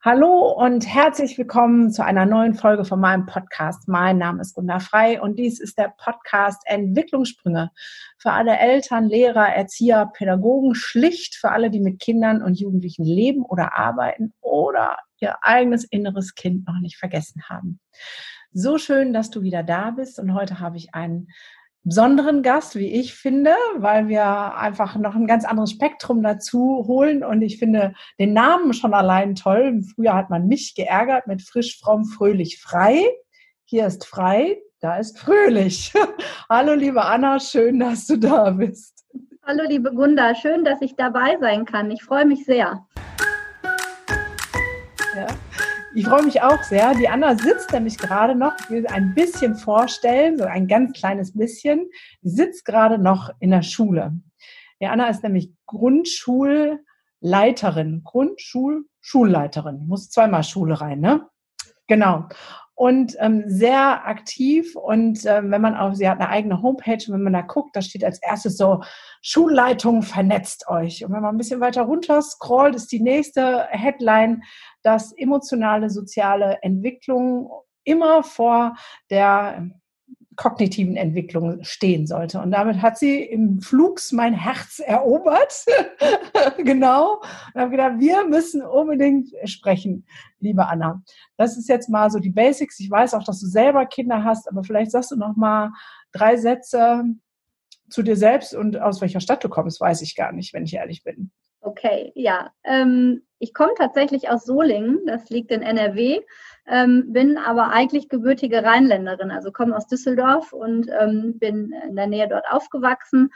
Hallo und herzlich willkommen zu einer neuen Folge von meinem Podcast. Mein Name ist Gunda Frei und dies ist der Podcast Entwicklungssprünge für alle Eltern, Lehrer, Erzieher, Pädagogen, schlicht für alle, die mit Kindern und Jugendlichen leben oder arbeiten oder ihr eigenes inneres Kind noch nicht vergessen haben. So schön, dass du wieder da bist und heute habe ich einen besonderen Gast, wie ich finde, weil wir einfach noch ein ganz anderes Spektrum dazu holen. Und ich finde den Namen schon allein toll. Früher hat man mich geärgert mit frisch, fromm, fröhlich, frei. Hier ist frei, da ist fröhlich. Hallo, liebe Anna, schön, dass du da bist. Hallo, liebe Gunda, schön, dass ich dabei sein kann. Ich freue mich sehr. Ja. Ich freue mich auch sehr. Die Anna sitzt nämlich gerade noch, ich will ein bisschen vorstellen, so ein ganz kleines bisschen. Sie sitzt gerade noch in der Schule. Die Anna ist nämlich Grundschulleiterin, Grundschul, Schulleiterin. Muss zweimal Schule rein, ne? Genau und ähm, sehr aktiv. Und ähm, wenn man auch, sie hat eine eigene Homepage und wenn man da guckt, da steht als erstes so, Schulleitung vernetzt euch. Und wenn man ein bisschen weiter runter scrollt, ist die nächste Headline, dass emotionale, soziale Entwicklung immer vor der kognitiven Entwicklung stehen sollte. Und damit hat sie im Flugs mein Herz erobert. genau. Und habe gedacht, wir müssen unbedingt sprechen, liebe Anna. Das ist jetzt mal so die Basics. Ich weiß auch, dass du selber Kinder hast, aber vielleicht sagst du noch mal drei Sätze zu dir selbst und aus welcher Stadt du kommst, weiß ich gar nicht, wenn ich ehrlich bin. Okay, ja. Ähm, ich komme tatsächlich aus Solingen, das liegt in NRW, ähm, bin aber eigentlich gebürtige Rheinländerin, also komme aus Düsseldorf und ähm, bin in der Nähe dort aufgewachsen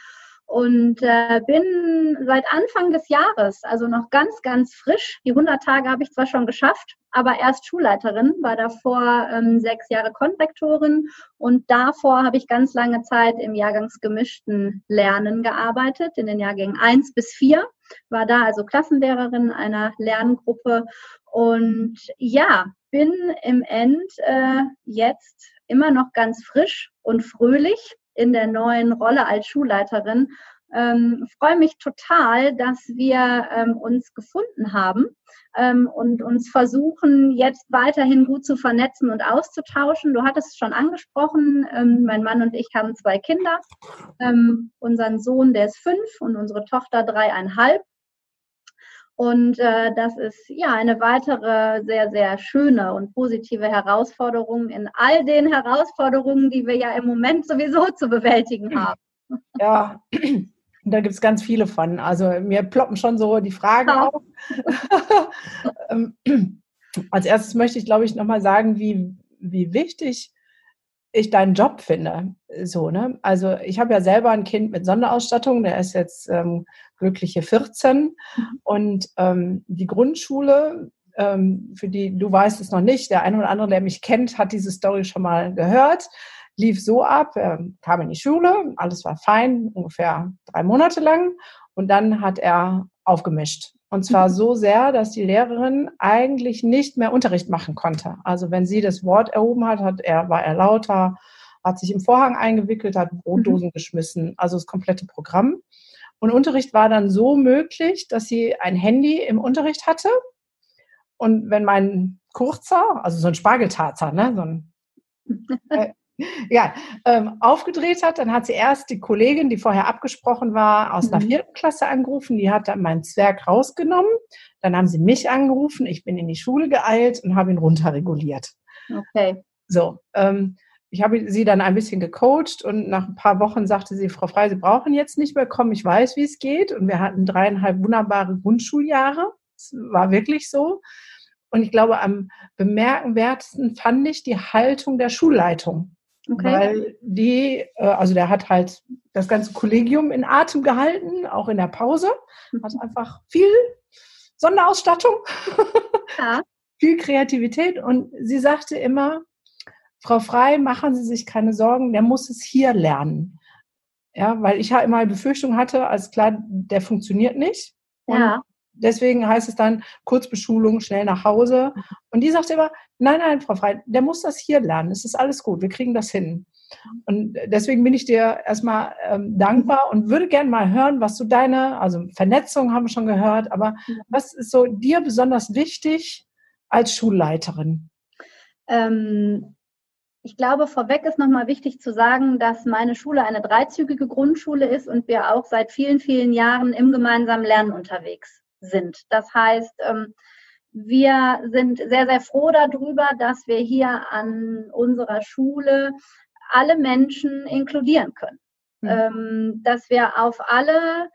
und äh, bin seit Anfang des Jahres, also noch ganz, ganz frisch, die 100 Tage habe ich zwar schon geschafft, aber erst Schulleiterin, war davor ähm, sechs Jahre Konrektorin und davor habe ich ganz lange Zeit im jahrgangsgemischten Lernen gearbeitet, in den Jahrgängen 1 bis 4, war da also Klassenlehrerin einer Lerngruppe und ja, bin im End äh, jetzt immer noch ganz frisch und fröhlich in der neuen Rolle als Schulleiterin. Ähm, freue mich total, dass wir ähm, uns gefunden haben ähm, und uns versuchen, jetzt weiterhin gut zu vernetzen und auszutauschen. Du hattest es schon angesprochen, ähm, mein Mann und ich haben zwei Kinder. Ähm, unseren Sohn, der ist fünf und unsere Tochter dreieinhalb. Und äh, das ist ja eine weitere sehr, sehr schöne und positive Herausforderung in all den Herausforderungen, die wir ja im Moment sowieso zu bewältigen haben. Ja, da gibt es ganz viele von. Also mir ploppen schon so die Fragen ja. auf. Ähm, als erstes möchte ich, glaube ich, nochmal sagen, wie, wie wichtig ich deinen Job finde. So, ne? Also ich habe ja selber ein Kind mit Sonderausstattung, der ist jetzt ähm, glückliche 14 mhm. und ähm, die Grundschule, ähm, für die du weißt es noch nicht, der eine oder andere, der mich kennt, hat diese Story schon mal gehört, lief so ab, er kam in die Schule, alles war fein, ungefähr drei Monate lang und dann hat er aufgemischt. Und zwar mhm. so sehr, dass die Lehrerin eigentlich nicht mehr Unterricht machen konnte. Also wenn sie das Wort erhoben hat, hat er, war er lauter, hat sich im Vorhang eingewickelt, hat Brotdosen mhm. geschmissen, also das komplette Programm. Und Unterricht war dann so möglich, dass sie ein Handy im Unterricht hatte. Und wenn mein Kurzer, also so ein Spargeltazer, ne, so ein, äh, ja, ähm, aufgedreht hat, dann hat sie erst die Kollegin, die vorher abgesprochen war, aus mhm. einer vierten Klasse angerufen. Die hat dann meinen Zwerg rausgenommen. Dann haben sie mich angerufen. Ich bin in die Schule geeilt und habe ihn runterreguliert. Okay. So, ähm, ich habe sie dann ein bisschen gecoacht und nach ein paar Wochen sagte sie, Frau Frei, Sie brauchen jetzt nicht mehr kommen, ich weiß, wie es geht. Und wir hatten dreieinhalb wunderbare Grundschuljahre. Es war wirklich so. Und ich glaube, am bemerkenwertesten fand ich die Haltung der Schulleitung. Okay. Weil die, äh, also der hat halt das ganze Kollegium in Atem gehalten, auch in der Pause. Hat einfach viel Sonderausstattung, ja. viel Kreativität. Und sie sagte immer, Frau Frei, machen Sie sich keine Sorgen, der muss es hier lernen. Ja, weil ich ja immer eine Befürchtung hatte, als klar, der funktioniert nicht. Und ja. Deswegen heißt es dann Kurzbeschulung, schnell nach Hause. Und die sagt immer, nein, nein, Frau Frei, der muss das hier lernen. Es ist alles gut, wir kriegen das hin. Und deswegen bin ich dir erstmal ähm, dankbar und würde gerne mal hören, was du deine, also Vernetzung haben wir schon gehört, aber was ist so dir besonders wichtig als Schulleiterin? Ähm, ich glaube, vorweg ist nochmal wichtig zu sagen, dass meine Schule eine dreizügige Grundschule ist und wir auch seit vielen, vielen Jahren im gemeinsamen Lernen unterwegs sind. Das heißt, ähm, wir sind sehr, sehr froh darüber, dass wir hier an unserer Schule alle Menschen inkludieren können. Mhm. Dass wir auf alle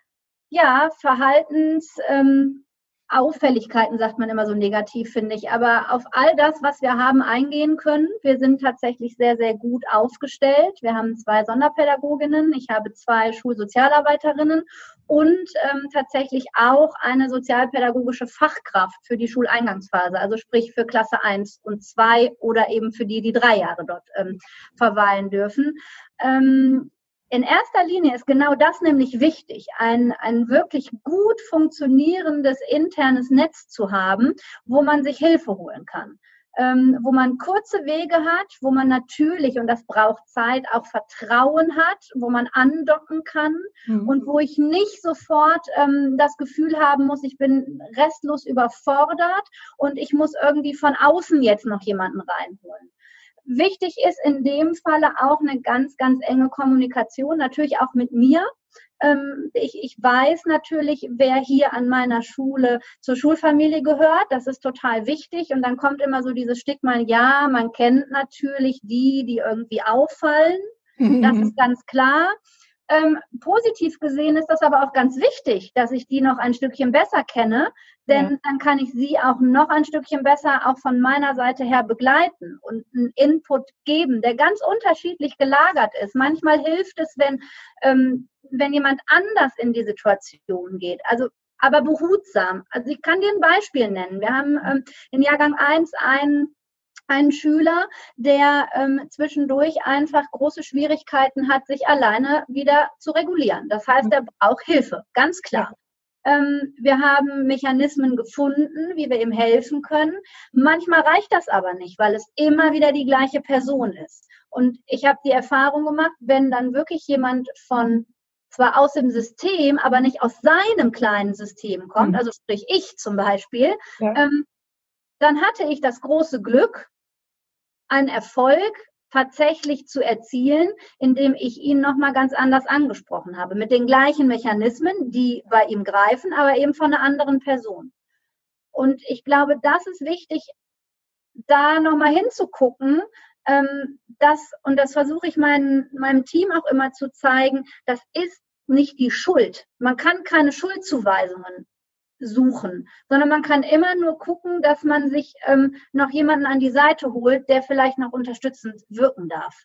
ja, Verhaltens, ähm, Auffälligkeiten sagt man immer so negativ, finde ich. Aber auf all das, was wir haben, eingehen können. Wir sind tatsächlich sehr, sehr gut aufgestellt. Wir haben zwei Sonderpädagoginnen, ich habe zwei Schulsozialarbeiterinnen und ähm, tatsächlich auch eine sozialpädagogische Fachkraft für die Schuleingangsphase, also sprich für Klasse 1 und 2 oder eben für die, die drei Jahre dort ähm, verweilen dürfen. Ähm, in erster Linie ist genau das nämlich wichtig, ein, ein wirklich gut funktionierendes internes Netz zu haben, wo man sich Hilfe holen kann. Ähm, wo man kurze Wege hat, wo man natürlich, und das braucht Zeit, auch Vertrauen hat, wo man andocken kann mhm. und wo ich nicht sofort ähm, das Gefühl haben muss, ich bin restlos überfordert und ich muss irgendwie von außen jetzt noch jemanden reinholen. Wichtig ist in dem Falle auch eine ganz, ganz enge Kommunikation, natürlich auch mit mir. Ähm, ich, ich weiß natürlich, wer hier an meiner Schule zur Schulfamilie gehört. Das ist total wichtig. Und dann kommt immer so dieses Stigma, ja, man kennt natürlich die, die irgendwie auffallen. Das ist ganz klar. Ähm, positiv gesehen ist das aber auch ganz wichtig, dass ich die noch ein Stückchen besser kenne, denn ja. dann kann ich sie auch noch ein Stückchen besser auch von meiner Seite her begleiten und einen Input geben, der ganz unterschiedlich gelagert ist. Manchmal hilft es, wenn, ähm, wenn jemand anders in die Situation geht. Also aber behutsam. Also ich kann dir ein Beispiel nennen. Wir haben ähm, in Jahrgang 1 einen ein Schüler, der ähm, zwischendurch einfach große Schwierigkeiten hat, sich alleine wieder zu regulieren. Das heißt, er braucht Hilfe, ganz klar. Ähm, wir haben Mechanismen gefunden, wie wir ihm helfen können. Manchmal reicht das aber nicht, weil es immer wieder die gleiche Person ist. Und ich habe die Erfahrung gemacht, wenn dann wirklich jemand von zwar aus dem System, aber nicht aus seinem kleinen System kommt, mhm. also sprich ich zum Beispiel, ja. ähm, dann hatte ich das große Glück, einen Erfolg tatsächlich zu erzielen, indem ich ihn nochmal ganz anders angesprochen habe, mit den gleichen Mechanismen, die bei ihm greifen, aber eben von einer anderen Person. Und ich glaube, das ist wichtig, da nochmal hinzugucken, ähm, das, und das versuche ich mein, meinem Team auch immer zu zeigen, das ist nicht die Schuld. Man kann keine Schuldzuweisungen suchen, sondern man kann immer nur gucken, dass man sich ähm, noch jemanden an die Seite holt, der vielleicht noch unterstützend wirken darf.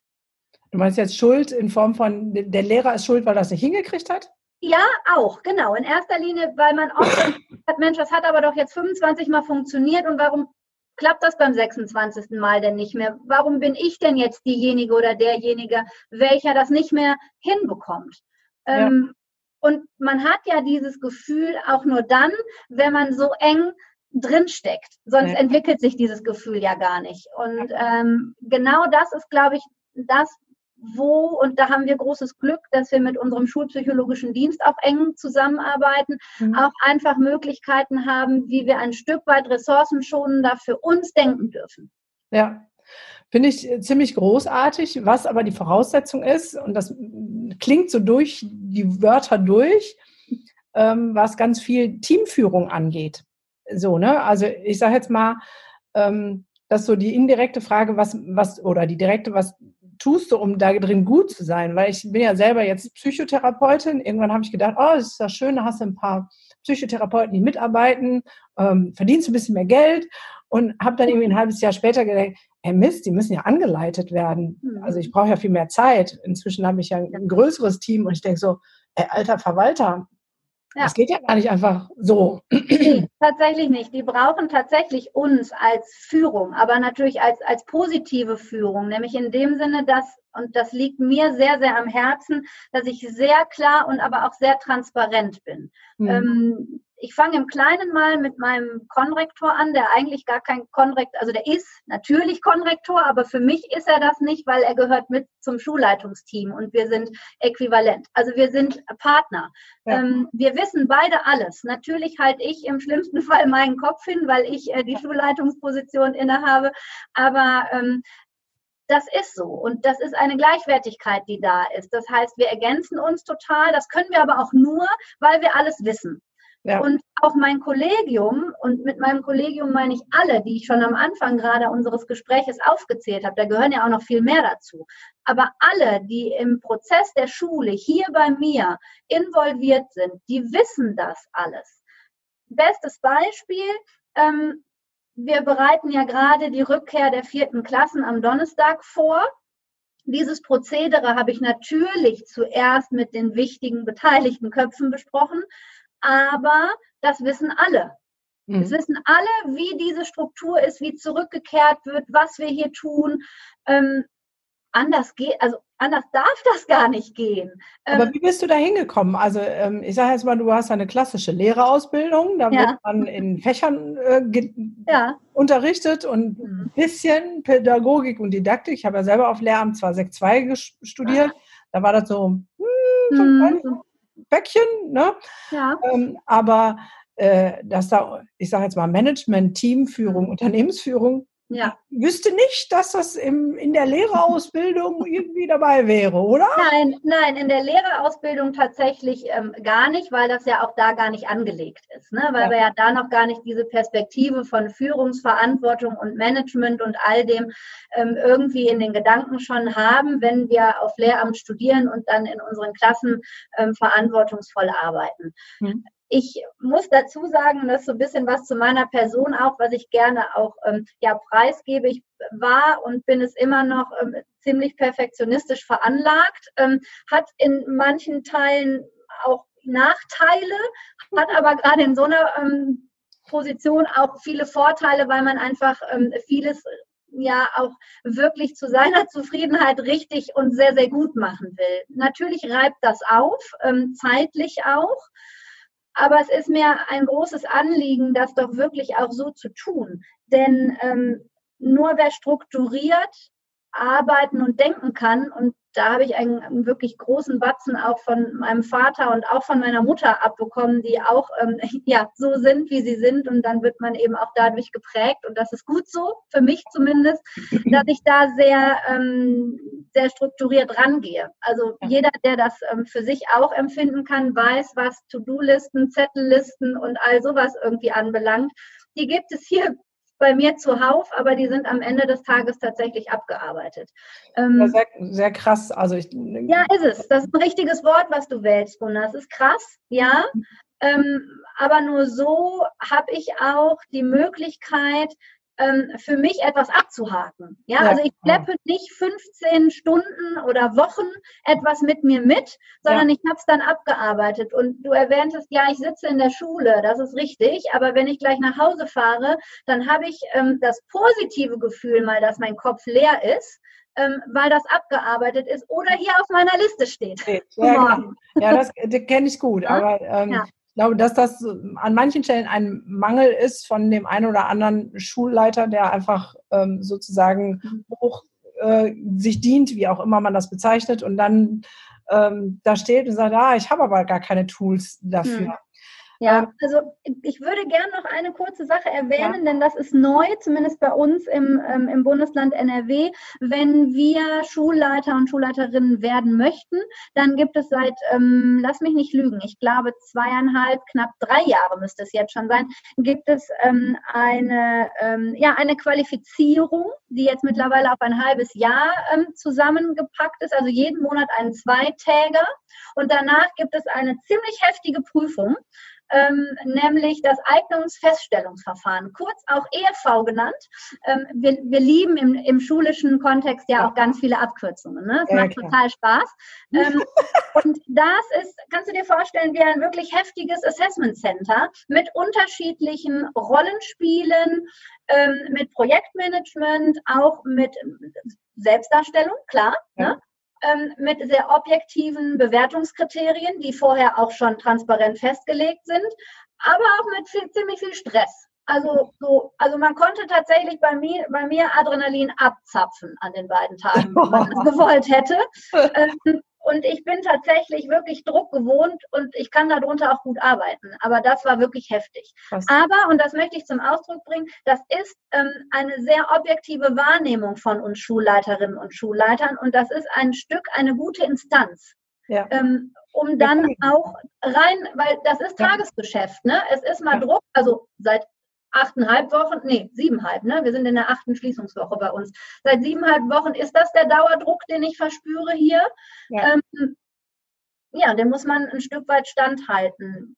Du meinst jetzt Schuld in Form von, der Lehrer ist schuld, weil er es nicht hingekriegt hat? Ja, auch, genau. In erster Linie, weil man oft sagt, Mensch, das hat aber doch jetzt 25 Mal funktioniert und warum klappt das beim 26. Mal denn nicht mehr? Warum bin ich denn jetzt diejenige oder derjenige, welcher das nicht mehr hinbekommt? Ja. Ähm, und man hat ja dieses Gefühl auch nur dann, wenn man so eng drinsteckt. Sonst ja. entwickelt sich dieses Gefühl ja gar nicht. Und ähm, genau das ist, glaube ich, das, wo, und da haben wir großes Glück, dass wir mit unserem schulpsychologischen Dienst auch eng zusammenarbeiten, mhm. auch einfach Möglichkeiten haben, wie wir ein Stück weit ressourcenschonender für uns denken dürfen. Ja, Finde ich äh, ziemlich großartig, was aber die Voraussetzung ist, und das klingt so durch die Wörter durch, ähm, was ganz viel Teamführung angeht. So, ne? Also ich sage jetzt mal, ähm, dass so die indirekte Frage, was, was, oder die direkte, was tust du, um da drin gut zu sein? Weil ich bin ja selber jetzt Psychotherapeutin. Irgendwann habe ich gedacht, oh, das ist schön, da hast du ein paar Psychotherapeuten, die mitarbeiten, ähm, verdienst ein bisschen mehr Geld und habe dann irgendwie ein halbes Jahr später gedacht, hey Mist, die müssen ja angeleitet werden. Mhm. Also ich brauche ja viel mehr Zeit. Inzwischen habe ich ja ein größeres Team und ich denke so, ey, alter Verwalter, ja. Das geht ja gar nicht einfach so. Tatsächlich nicht. Die brauchen tatsächlich uns als Führung, aber natürlich als, als positive Führung, nämlich in dem Sinne, dass, und das liegt mir sehr, sehr am Herzen, dass ich sehr klar und aber auch sehr transparent bin. Mhm. Ähm, ich fange im Kleinen mal mit meinem Konrektor an, der eigentlich gar kein Konrektor, also der ist natürlich Konrektor, aber für mich ist er das nicht, weil er gehört mit zum Schulleitungsteam und wir sind äquivalent. Also wir sind Partner. Ja. Ähm, wir wissen beide alles. Natürlich halte ich im schlimmsten Fall meinen Kopf hin, weil ich äh, die Schulleitungsposition innehabe. Aber ähm, das ist so. Und das ist eine Gleichwertigkeit, die da ist. Das heißt, wir ergänzen uns total. Das können wir aber auch nur, weil wir alles wissen. Ja. Und auch mein Kollegium, und mit meinem Kollegium meine ich alle, die ich schon am Anfang gerade unseres Gespräches aufgezählt habe, da gehören ja auch noch viel mehr dazu. Aber alle, die im Prozess der Schule hier bei mir involviert sind, die wissen das alles. Bestes Beispiel, ähm, wir bereiten ja gerade die Rückkehr der vierten Klassen am Donnerstag vor. Dieses Prozedere habe ich natürlich zuerst mit den wichtigen beteiligten Köpfen besprochen, aber das wissen alle. Mhm. Es wissen alle, wie diese Struktur ist, wie zurückgekehrt wird, was wir hier tun. Ähm, anders geht, also anders darf das gar nicht gehen. Aber ähm, wie bist du da hingekommen? Also ähm, ich sage jetzt mal, du hast eine klassische Lehrerausbildung, da ja. wird man in Fächern äh, ja. unterrichtet und mhm. ein bisschen Pädagogik und Didaktik. Ich habe ja selber auf Lehramt zwar 6.2 studiert, ah. da war das so, hm, mhm. Bäckchen, ne? Ja. Ähm, aber äh, dass da, ich sage jetzt mal, Management, Teamführung, Unternehmensführung, ja. Ich wüsste nicht, dass das im, in der Lehrerausbildung irgendwie dabei wäre, oder? Nein, nein, in der Lehrerausbildung tatsächlich ähm, gar nicht, weil das ja auch da gar nicht angelegt ist. Ne? Weil ja. wir ja da noch gar nicht diese Perspektive von Führungsverantwortung und Management und all dem ähm, irgendwie in den Gedanken schon haben, wenn wir auf Lehramt studieren und dann in unseren Klassen ähm, verantwortungsvoll arbeiten. Hm. Ich muss dazu sagen, das ist so ein bisschen was zu meiner Person auch, was ich gerne auch ähm, ja, preisgebe. Ich war und bin es immer noch ähm, ziemlich perfektionistisch veranlagt, ähm, hat in manchen Teilen auch Nachteile, hat aber gerade in so einer ähm, Position auch viele Vorteile, weil man einfach ähm, vieles ja auch wirklich zu seiner Zufriedenheit richtig und sehr, sehr gut machen will. Natürlich reibt das auf, ähm, zeitlich auch. Aber es ist mir ein großes Anliegen, das doch wirklich auch so zu tun. Denn ähm, nur wer strukturiert arbeiten und denken kann, und da habe ich einen, wirklich großen Batzen auch von meinem Vater und auch von meiner Mutter abbekommen, die auch ähm, ja so sind, wie sie sind. Und dann wird man eben auch dadurch geprägt. Und das ist gut so, für mich zumindest, dass ich da sehr, ähm, sehr strukturiert rangehe. Also jeder, der das ähm, für sich auch empfinden kann, weiß, was To-Do-Listen, Zettellisten und all sowas irgendwie anbelangt. Die gibt es hier bei mir zuhauf, aber die sind am Ende des Tages tatsächlich abgearbeitet. Ähm, sehr, sehr, krass. Also ich, ja, ist es. Das ist ein richtiges Wort, was du wählst, Gunnar. Das ist krass, ja. Ähm, aber nur so habe ich auch die Möglichkeit, für mich etwas abzuhaken. Ja, also ich schleppe nicht 15 Stunden oder Wochen etwas mit mir mit, sondern ja. ich habe es dann abgearbeitet. Und du erwähntest, ja, ich sitze in der Schule, das ist richtig, aber wenn ich gleich nach Hause fahre, dann habe ich ähm, das positive Gefühl mal, dass mein Kopf leer ist. Ähm, weil das abgearbeitet ist oder hier auf meiner Liste steht. Ja, genau. ja das, das kenne ich gut. Aber ähm, ja. Ich glaube, dass das an manchen Stellen ein Mangel ist von dem einen oder anderen Schulleiter, der einfach ähm, sozusagen mhm. hoch äh, sich dient, wie auch immer man das bezeichnet, und dann ähm, da steht und sagt, ah, ich habe aber gar keine Tools dafür. Mhm. Ja, also ich würde gerne noch eine kurze Sache erwähnen, ja. denn das ist neu, zumindest bei uns im, ähm, im Bundesland NRW. Wenn wir Schulleiter und Schulleiterinnen werden möchten, dann gibt es seit, ähm, lass mich nicht lügen, ich glaube zweieinhalb, knapp drei Jahre müsste es jetzt schon sein, gibt es ähm, eine, ähm, ja, eine Qualifizierung, die jetzt mittlerweile auf ein halbes Jahr ähm, zusammengepackt ist, also jeden Monat einen Zweitäger. Und danach gibt es eine ziemlich heftige Prüfung ähm, nämlich das Eignungsfeststellungsverfahren, kurz auch EFV genannt. Ähm, wir, wir lieben im, im schulischen Kontext ja auch ganz viele Abkürzungen. Ne? Das ja, macht klar. total Spaß. Ähm, und das ist, kannst du dir vorstellen, wie ein wirklich heftiges Assessment Center mit unterschiedlichen Rollenspielen, ähm, mit Projektmanagement, auch mit Selbstdarstellung, klar. Ja. Ne? Ähm, mit sehr objektiven Bewertungskriterien, die vorher auch schon transparent festgelegt sind, aber auch mit viel, ziemlich viel Stress. Also, so, also man konnte tatsächlich bei mir, bei mir Adrenalin abzapfen an den beiden Tagen, wenn man das gewollt hätte. Ähm, und ich bin tatsächlich wirklich Druck gewohnt und ich kann darunter auch gut arbeiten. Aber das war wirklich heftig. Was? Aber, und das möchte ich zum Ausdruck bringen, das ist ähm, eine sehr objektive Wahrnehmung von uns Schulleiterinnen und Schulleitern und das ist ein Stück, eine gute Instanz. Ja. Ähm, um dann auch rein, weil das ist Tagesgeschäft, ne? Es ist mal ja. Druck, also seit achteinhalb Wochen, nee, siebeneinhalb, ne? Wir sind in der achten Schließungswoche bei uns. Seit siebeneinhalb Wochen ist das der Dauerdruck, den ich verspüre hier. Ja, ähm, ja den muss man ein Stück weit standhalten.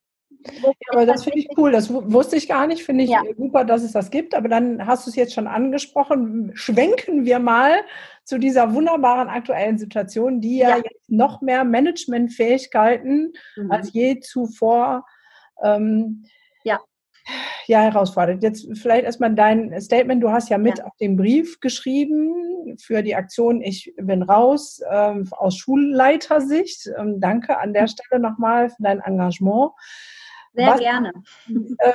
Aber das finde ich cool. Das wusste ich gar nicht. Finde ich ja. super, dass es das gibt. Aber dann hast du es jetzt schon angesprochen. Schwenken wir mal zu dieser wunderbaren aktuellen Situation, die ja, ja jetzt noch mehr Managementfähigkeiten mhm. als je zuvor ähm, ja herausfordert. Jetzt vielleicht erstmal dein Statement. Du hast ja mit ja. auf den Brief geschrieben für die Aktion Ich bin raus ähm, aus Schulleitersicht. Ähm, danke an der mhm. Stelle nochmal für dein Engagement. Sehr was, gerne.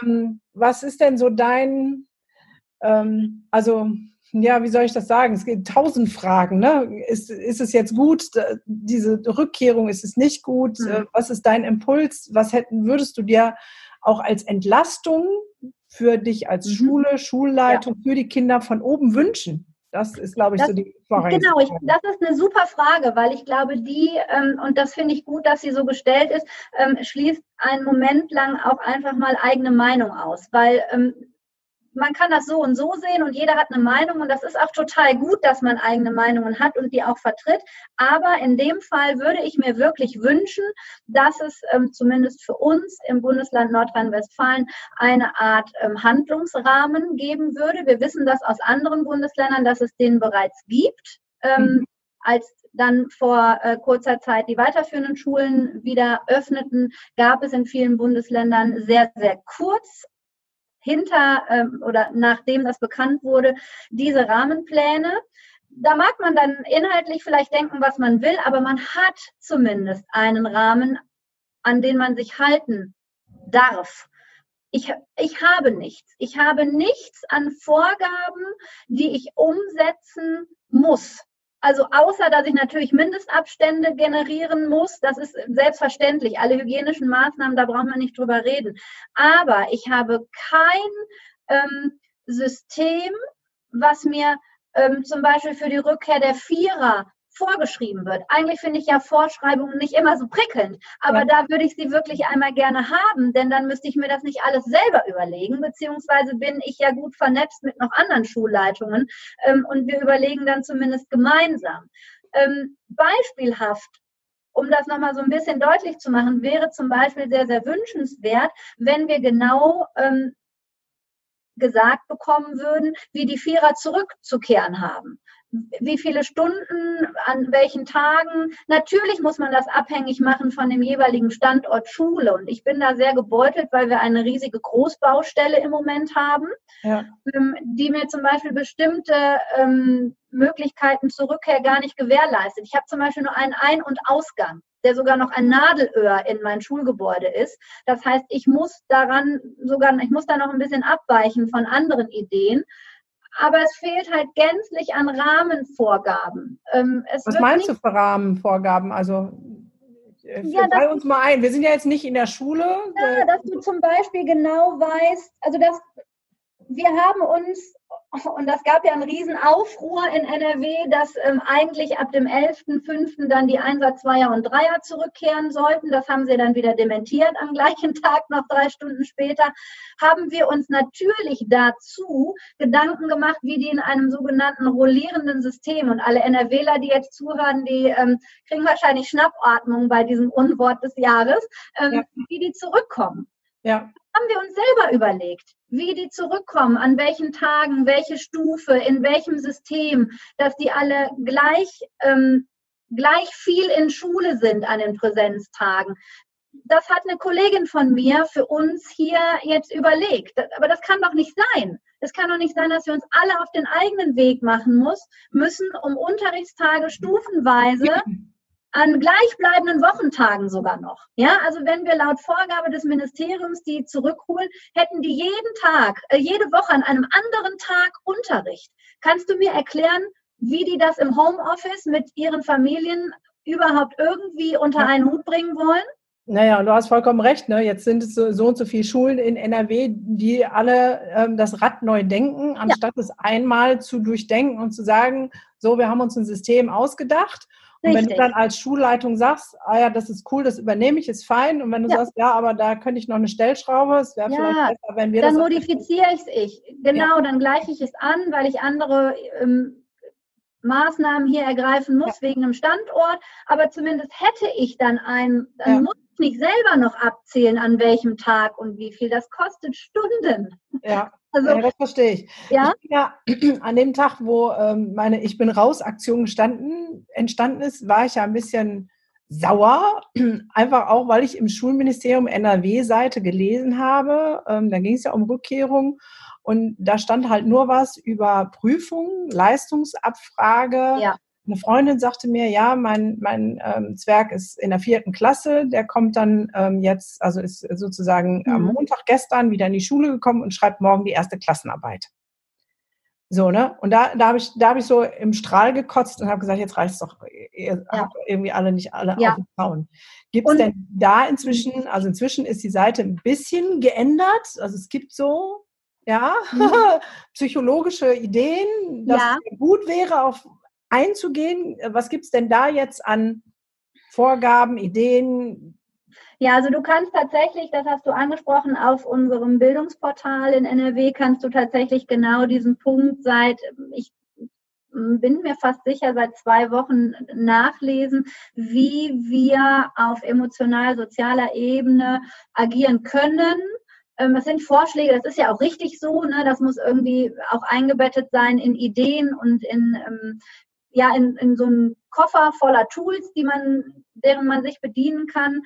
Ähm, was ist denn so dein, ähm, also ja, wie soll ich das sagen? Es gibt tausend Fragen. Ne? Ist, ist es jetzt gut, diese Rückkehrung, ist es nicht gut? Mhm. Was ist dein Impuls? Was hätten, würdest du dir auch als Entlastung für dich als mhm. Schule, Schulleitung, ja. für die Kinder von oben wünschen? Das ist, glaube ich, das, so die Frage. Genau, ich, das ist eine super Frage, weil ich glaube, die, ähm, und das finde ich gut, dass sie so gestellt ist, ähm, schließt einen Moment lang auch einfach mal eigene Meinung aus. Weil ähm, man kann das so und so sehen und jeder hat eine Meinung und das ist auch total gut, dass man eigene Meinungen hat und die auch vertritt. Aber in dem Fall würde ich mir wirklich wünschen, dass es ähm, zumindest für uns im Bundesland Nordrhein-Westfalen eine Art ähm, Handlungsrahmen geben würde. Wir wissen das aus anderen Bundesländern, dass es den bereits gibt. Ähm, mhm. Als dann vor äh, kurzer Zeit die weiterführenden Schulen wieder öffneten, gab es in vielen Bundesländern sehr, sehr kurz hinter ähm, oder nachdem das bekannt wurde, diese Rahmenpläne. Da mag man dann inhaltlich vielleicht denken, was man will, aber man hat zumindest einen Rahmen, an den man sich halten darf. Ich, ich habe nichts. Ich habe nichts an Vorgaben, die ich umsetzen muss. Also außer, dass ich natürlich Mindestabstände generieren muss, das ist selbstverständlich. Alle hygienischen Maßnahmen, da braucht man nicht drüber reden. Aber ich habe kein ähm, System, was mir ähm, zum Beispiel für die Rückkehr der Vierer vorgeschrieben wird. Eigentlich finde ich ja Vorschreibungen nicht immer so prickelnd, aber ja. da würde ich sie wirklich einmal gerne haben, denn dann müsste ich mir das nicht alles selber überlegen, beziehungsweise bin ich ja gut vernetzt mit noch anderen Schulleitungen ähm, und wir überlegen dann zumindest gemeinsam. Ähm, beispielhaft um das nochmal so ein bisschen deutlich zu machen, wäre zum Beispiel sehr, sehr wünschenswert, wenn wir genau ähm, gesagt bekommen würden, wie die Vierer zurückzukehren haben wie viele Stunden, an welchen Tagen. Natürlich muss man das abhängig machen von dem jeweiligen Standort Schule. Und ich bin da sehr gebeutelt, weil wir eine riesige Großbaustelle im Moment haben, ja. Ähm, die mir zum Beispiel bestimmte ähm, Möglichkeiten zur Rückkehr gar nicht gewährleistet. Ich habe zum Beispiel nur einen Ein- und Ausgang der sogar noch ein Nadelöhr in mein Schulgebäude ist. Das heißt, ich muss daran sogar, ich muss da noch ein bisschen abweichen von anderen Ideen aber es fehlt halt gänzlich an Rahmenvorgaben. Ähm, Was meinst du für Rahmenvorgaben? Also äh, ja, bei uns mal ein. Wir sind ja jetzt nicht in der Schule. Ja, dass du zum Beispiel genau weißt, also dass wir haben uns und das gab ja einen riesen Aufruhr in NRW, dass ähm, eigentlich ab dem 11.05. dann die Einsatz Zweier und Dreier zurückkehren sollten. Das haben sie dann wieder dementiert am gleichen Tag, noch drei Stunden später. Haben wir uns natürlich dazu Gedanken gemacht, wie die in einem sogenannten rollierenden System und alle NRWler, die jetzt zuhören, die ähm, kriegen wahrscheinlich Schnappatmung bei diesem Unwort des Jahres, ähm, ja. wie die zurückkommen. Ja haben wir uns selber überlegt, wie die zurückkommen, an welchen Tagen, welche Stufe, in welchem System, dass die alle gleich, ähm, gleich viel in Schule sind an den Präsenztagen. Das hat eine Kollegin von mir für uns hier jetzt überlegt. Aber das kann doch nicht sein. Es kann doch nicht sein, dass wir uns alle auf den eigenen Weg machen muss, müssen, um Unterrichtstage stufenweise an gleichbleibenden Wochentagen sogar noch. Ja, also wenn wir laut Vorgabe des Ministeriums die zurückholen, hätten die jeden Tag, äh, jede Woche an einem anderen Tag Unterricht. Kannst du mir erklären, wie die das im Homeoffice mit ihren Familien überhaupt irgendwie unter einen Hut bringen wollen? Naja, du hast vollkommen recht. Ne? Jetzt sind es so, so und so viele Schulen in NRW, die alle ähm, das Rad neu denken, anstatt ja. es einmal zu durchdenken und zu sagen, so, wir haben uns ein System ausgedacht. Und wenn du dann als Schulleitung sagst, ah ja, das ist cool, das übernehme ich, ist fein. Und wenn du ja. sagst, ja, aber da könnte ich noch eine Stellschraube, es wäre ja, vielleicht besser, wenn wir dann das. Dann modifiziere ich es ich. Genau, ja. dann gleiche ich es an, weil ich andere ähm, Maßnahmen hier ergreifen muss wegen einem Standort. Aber zumindest hätte ich dann einen, dann muss nicht selber noch abzählen, an welchem Tag und wie viel. Das kostet Stunden. Ja, also, ja das verstehe ich. Ja? ich ja an dem Tag, wo ähm, meine Ich bin raus Aktion gestanden, entstanden ist, war ich ja ein bisschen sauer, einfach auch, weil ich im Schulministerium NRW-Seite gelesen habe. Ähm, da ging es ja um Rückkehrung und da stand halt nur was über Prüfung, Leistungsabfrage. Ja. Eine Freundin sagte mir, ja, mein, mein ähm, Zwerg ist in der vierten Klasse, der kommt dann ähm, jetzt, also ist sozusagen mhm. am Montag gestern wieder in die Schule gekommen und schreibt morgen die erste Klassenarbeit. So, ne? Und da, da habe ich, da habe ich so im Strahl gekotzt und habe gesagt, jetzt reicht's doch. Ihr ja. habt irgendwie alle nicht alle ja. auf Zaun. Gibt es denn da inzwischen, also inzwischen ist die Seite ein bisschen geändert. Also es gibt so, ja, mhm. psychologische Ideen, dass ja. es gut wäre, auf einzugehen. Was gibt es denn da jetzt an Vorgaben, Ideen? Ja, also du kannst tatsächlich, das hast du angesprochen, auf unserem Bildungsportal in NRW kannst du tatsächlich genau diesen Punkt seit, ich bin mir fast sicher, seit zwei Wochen nachlesen, wie wir auf emotional-sozialer Ebene agieren können. Ähm, es sind Vorschläge, das ist ja auch richtig so, ne? das muss irgendwie auch eingebettet sein in Ideen und in ähm, ja in, in so einen Koffer voller Tools, die man, deren man sich bedienen kann.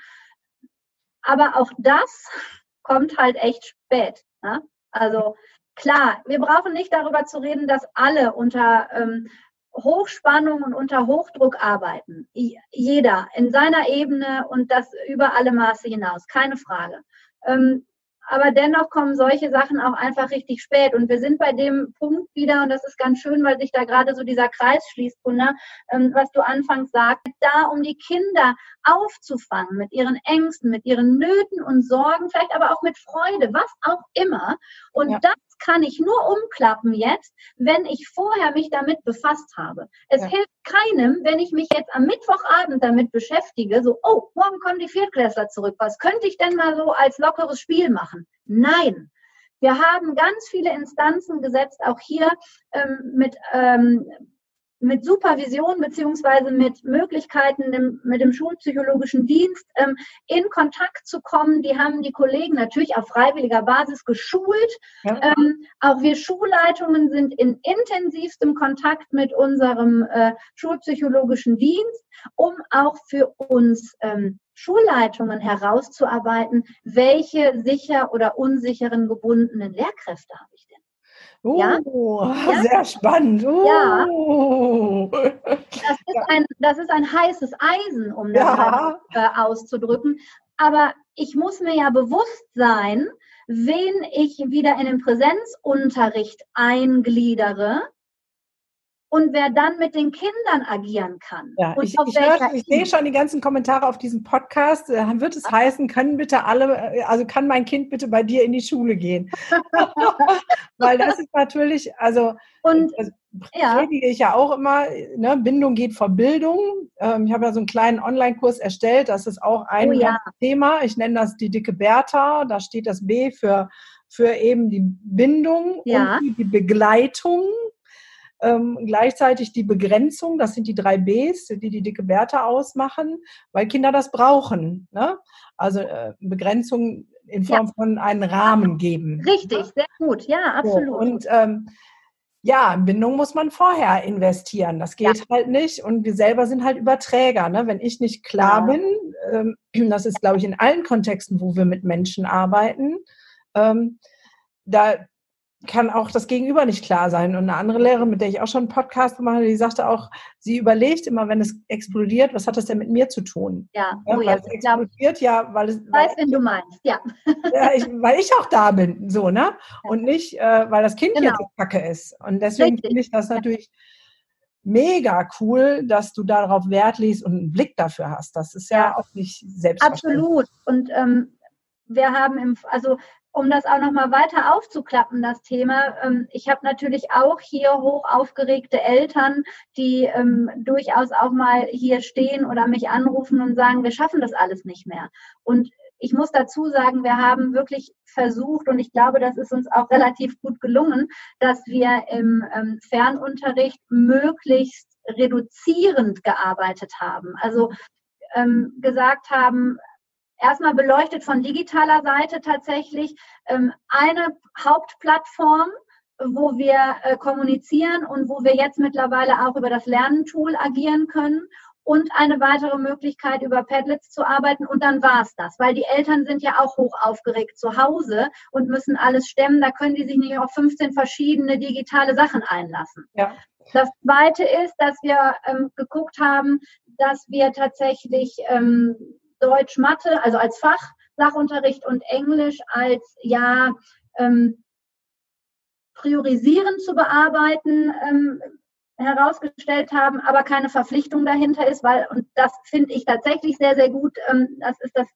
Aber auch das kommt halt echt spät. Ne? Also klar, wir brauchen nicht darüber zu reden, dass alle unter ähm, Hochspannung und unter Hochdruck arbeiten. Jeder in seiner Ebene und das über alle Maße hinaus, keine Frage. Ähm, aber dennoch kommen solche Sachen auch einfach richtig spät. Und wir sind bei dem Punkt wieder, und das ist ganz schön, weil sich da gerade so dieser Kreis schließt, Gunnar, ähm, was du anfangs sagst, da um die Kinder aufzufangen mit ihren Ängsten, mit ihren Nöten und Sorgen, vielleicht aber auch mit Freude, was auch immer. Und ja. das kann ich nur umklappen jetzt, wenn ich vorher mich damit befasst habe. Es ja. hilft keinem, wenn ich mich jetzt am Mittwochabend damit beschäftige, so, oh, morgen kommen die Viertklässler zurück. Was könnte ich denn mal so als lockeres Spiel machen? Nein. Wir haben ganz viele Instanzen gesetzt, auch hier ähm, mit ähm, mit Supervision beziehungsweise mit Möglichkeiten mit dem schulpsychologischen Dienst ähm, in Kontakt zu kommen. Die haben die Kollegen natürlich auf freiwilliger Basis geschult. Ja. Ähm, auch wir Schulleitungen sind in intensivstem Kontakt mit unserem äh, schulpsychologischen Dienst, um auch für uns ähm, Schulleitungen herauszuarbeiten, welche sicher oder unsicheren gebundenen Lehrkräfte habe ich denn. Oh, ja? sehr spannend. Oh. Ja. Das ist, ein, das ist ein heißes Eisen, um das ja. äh, auszudrücken. Aber ich muss mir ja bewusst sein, wen ich wieder in den Präsenzunterricht eingliedere und wer dann mit den Kindern agieren kann. Ja, ich, ich, hör, ich sehe schon die ganzen Kommentare auf diesem Podcast. Äh, wird es heißen, können bitte alle, äh, also kann mein Kind bitte bei dir in die Schule gehen? Weil das ist natürlich, also, und, also ja. predige ich ja auch immer, ne, Bindung geht vor Bildung. Ähm, ich habe ja so einen kleinen Online-Kurs erstellt, das ist auch ein oh, ja. Thema. Ich nenne das die dicke Bertha, da steht das B für, für eben die Bindung ja. und die Begleitung ähm, gleichzeitig die Begrenzung, das sind die drei Bs, die die dicke Werte ausmachen, weil Kinder das brauchen. Ne? Also äh, Begrenzung in Form ja. von einem Rahmen geben. Richtig, ne? sehr gut, ja, absolut. So, und ähm, ja, in Bindung muss man vorher investieren. Das geht ja. halt nicht. Und wir selber sind halt Überträger. Ne? Wenn ich nicht klar ja. bin, ähm, das ist, glaube ich, in allen Kontexten, wo wir mit Menschen arbeiten, ähm, da kann auch das Gegenüber nicht klar sein. Und eine andere Lehrerin, mit der ich auch schon einen Podcast gemacht habe, die sagte auch, sie überlegt immer, wenn es explodiert, was hat das denn mit mir zu tun? Ja, ja oh ja, es explodiert ja, weil es. Weiß, wenn du meinst, ja. ja ich, weil ich auch da bin, so, ne? Und nicht, äh, weil das Kind Genau. jetzt Kacke ist. Und deswegen finde ich das natürlich mega cool, dass du darauf Wert legst und einen Blick dafür hast. Das ist ja, Ja. auch nicht selbstverständlich. Absolut. Und ähm, wir haben im, also um das auch nochmal weiter aufzuklappen, das Thema, ähm, ich habe natürlich auch hier hoch aufgeregte Eltern, die ähm, durchaus auch mal hier stehen oder mich anrufen und sagen, wir schaffen das alles nicht mehr. Und ich muss dazu sagen, wir haben wirklich versucht und ich glaube, das ist uns auch relativ gut gelungen, dass wir im ähm, Fernunterricht möglichst reduzierend gearbeitet haben. Also gesagt haben, erstmal beleuchtet von digitaler Seite tatsächlich ähm, eine Hauptplattform, wo wir äh, kommunizieren und wo wir jetzt mittlerweile auch über das Lerntool agieren können und eine weitere Möglichkeit über Padlets zu arbeiten und dann war es das, weil die Eltern sind ja auch hoch aufgeregt zu Hause und müssen alles stemmen, da können die sich nicht auf 15 verschiedene digitale Sachen einlassen. Ja. Das Zweite ist, dass wir ähm, geguckt haben, dass wir tatsächlich ähm, Deutsch, Mathe, also als Fach, Sachunterricht und Englisch als ja ähm, priorisierend zu bearbeiten ähm, herausgestellt haben, aber keine Verpflichtung dahinter ist, weil, und das finde ich tatsächlich sehr, sehr gut, ähm, das ist das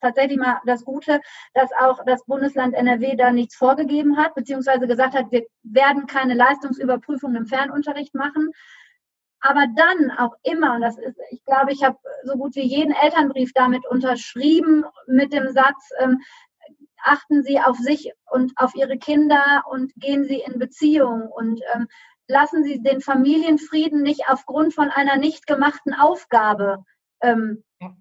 tatsächlich mal das Gute, dass auch das Bundesland NRW da nichts vorgegeben hat, beziehungsweise gesagt hat, wir werden keine Leistungsüberprüfung im Fernunterricht machen. Aber dann auch immer, und das ist, ich glaube, ich habe so gut wie jeden Elternbrief damit unterschrieben mit dem Satz, ähm, achten Sie auf sich und auf Ihre Kinder und gehen Sie in Beziehung und ähm, lassen Sie den Familienfrieden nicht aufgrund von einer nicht gemachten Aufgabe ähm, Ja.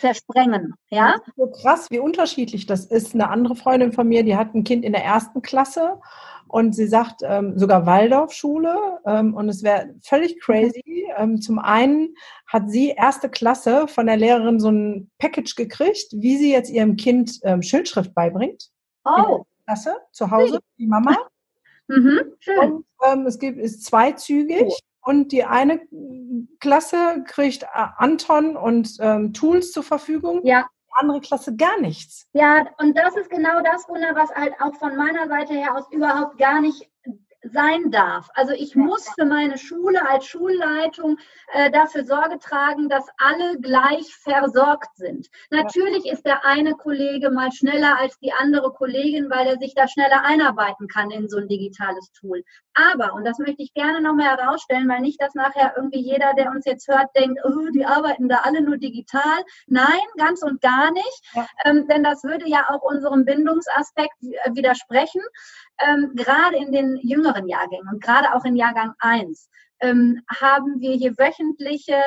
Zersprengen. Ja? So krass, wie unterschiedlich das ist. Eine andere Freundin von mir, die hat ein Kind in der ersten Klasse und sie sagt ähm, sogar Waldorfschule ähm, und es wäre völlig crazy. Ähm, zum einen hat sie erste Klasse von der Lehrerin so ein Package gekriegt, wie sie jetzt ihrem Kind ähm, Schildschrift beibringt. Oh, Klasse zu Hause, die Mama. mhm, schön. Und ähm, es gibt, ist zweizügig. Cool. Und die eine Klasse kriegt äh, Anton und ähm, Tools zur Verfügung, Ja, die andere Klasse gar nichts. Ja, und das ist genau das Wunder, was halt auch von meiner Seite her aus überhaupt gar nicht sein darf. Also ich muss für meine Schule als Schulleitung äh, dafür Sorge tragen, dass alle gleich versorgt sind. Natürlich ist der eine Kollege mal schneller als die andere Kollegin, weil er sich da schneller einarbeiten kann in so ein digitales Tool. Aber, und das möchte ich gerne nochmal herausstellen, weil nicht, dass nachher irgendwie jeder, der uns jetzt hört, denkt, oh, die arbeiten da alle nur digital. Nein, ganz und gar nicht. Ja. Ähm, denn das würde ja auch unserem Bindungsaspekt äh, widersprechen ähm, gerade in den jüngeren Jahrgängen und gerade auch in Jahrgang 1 ähm, haben wir hier wöchentliche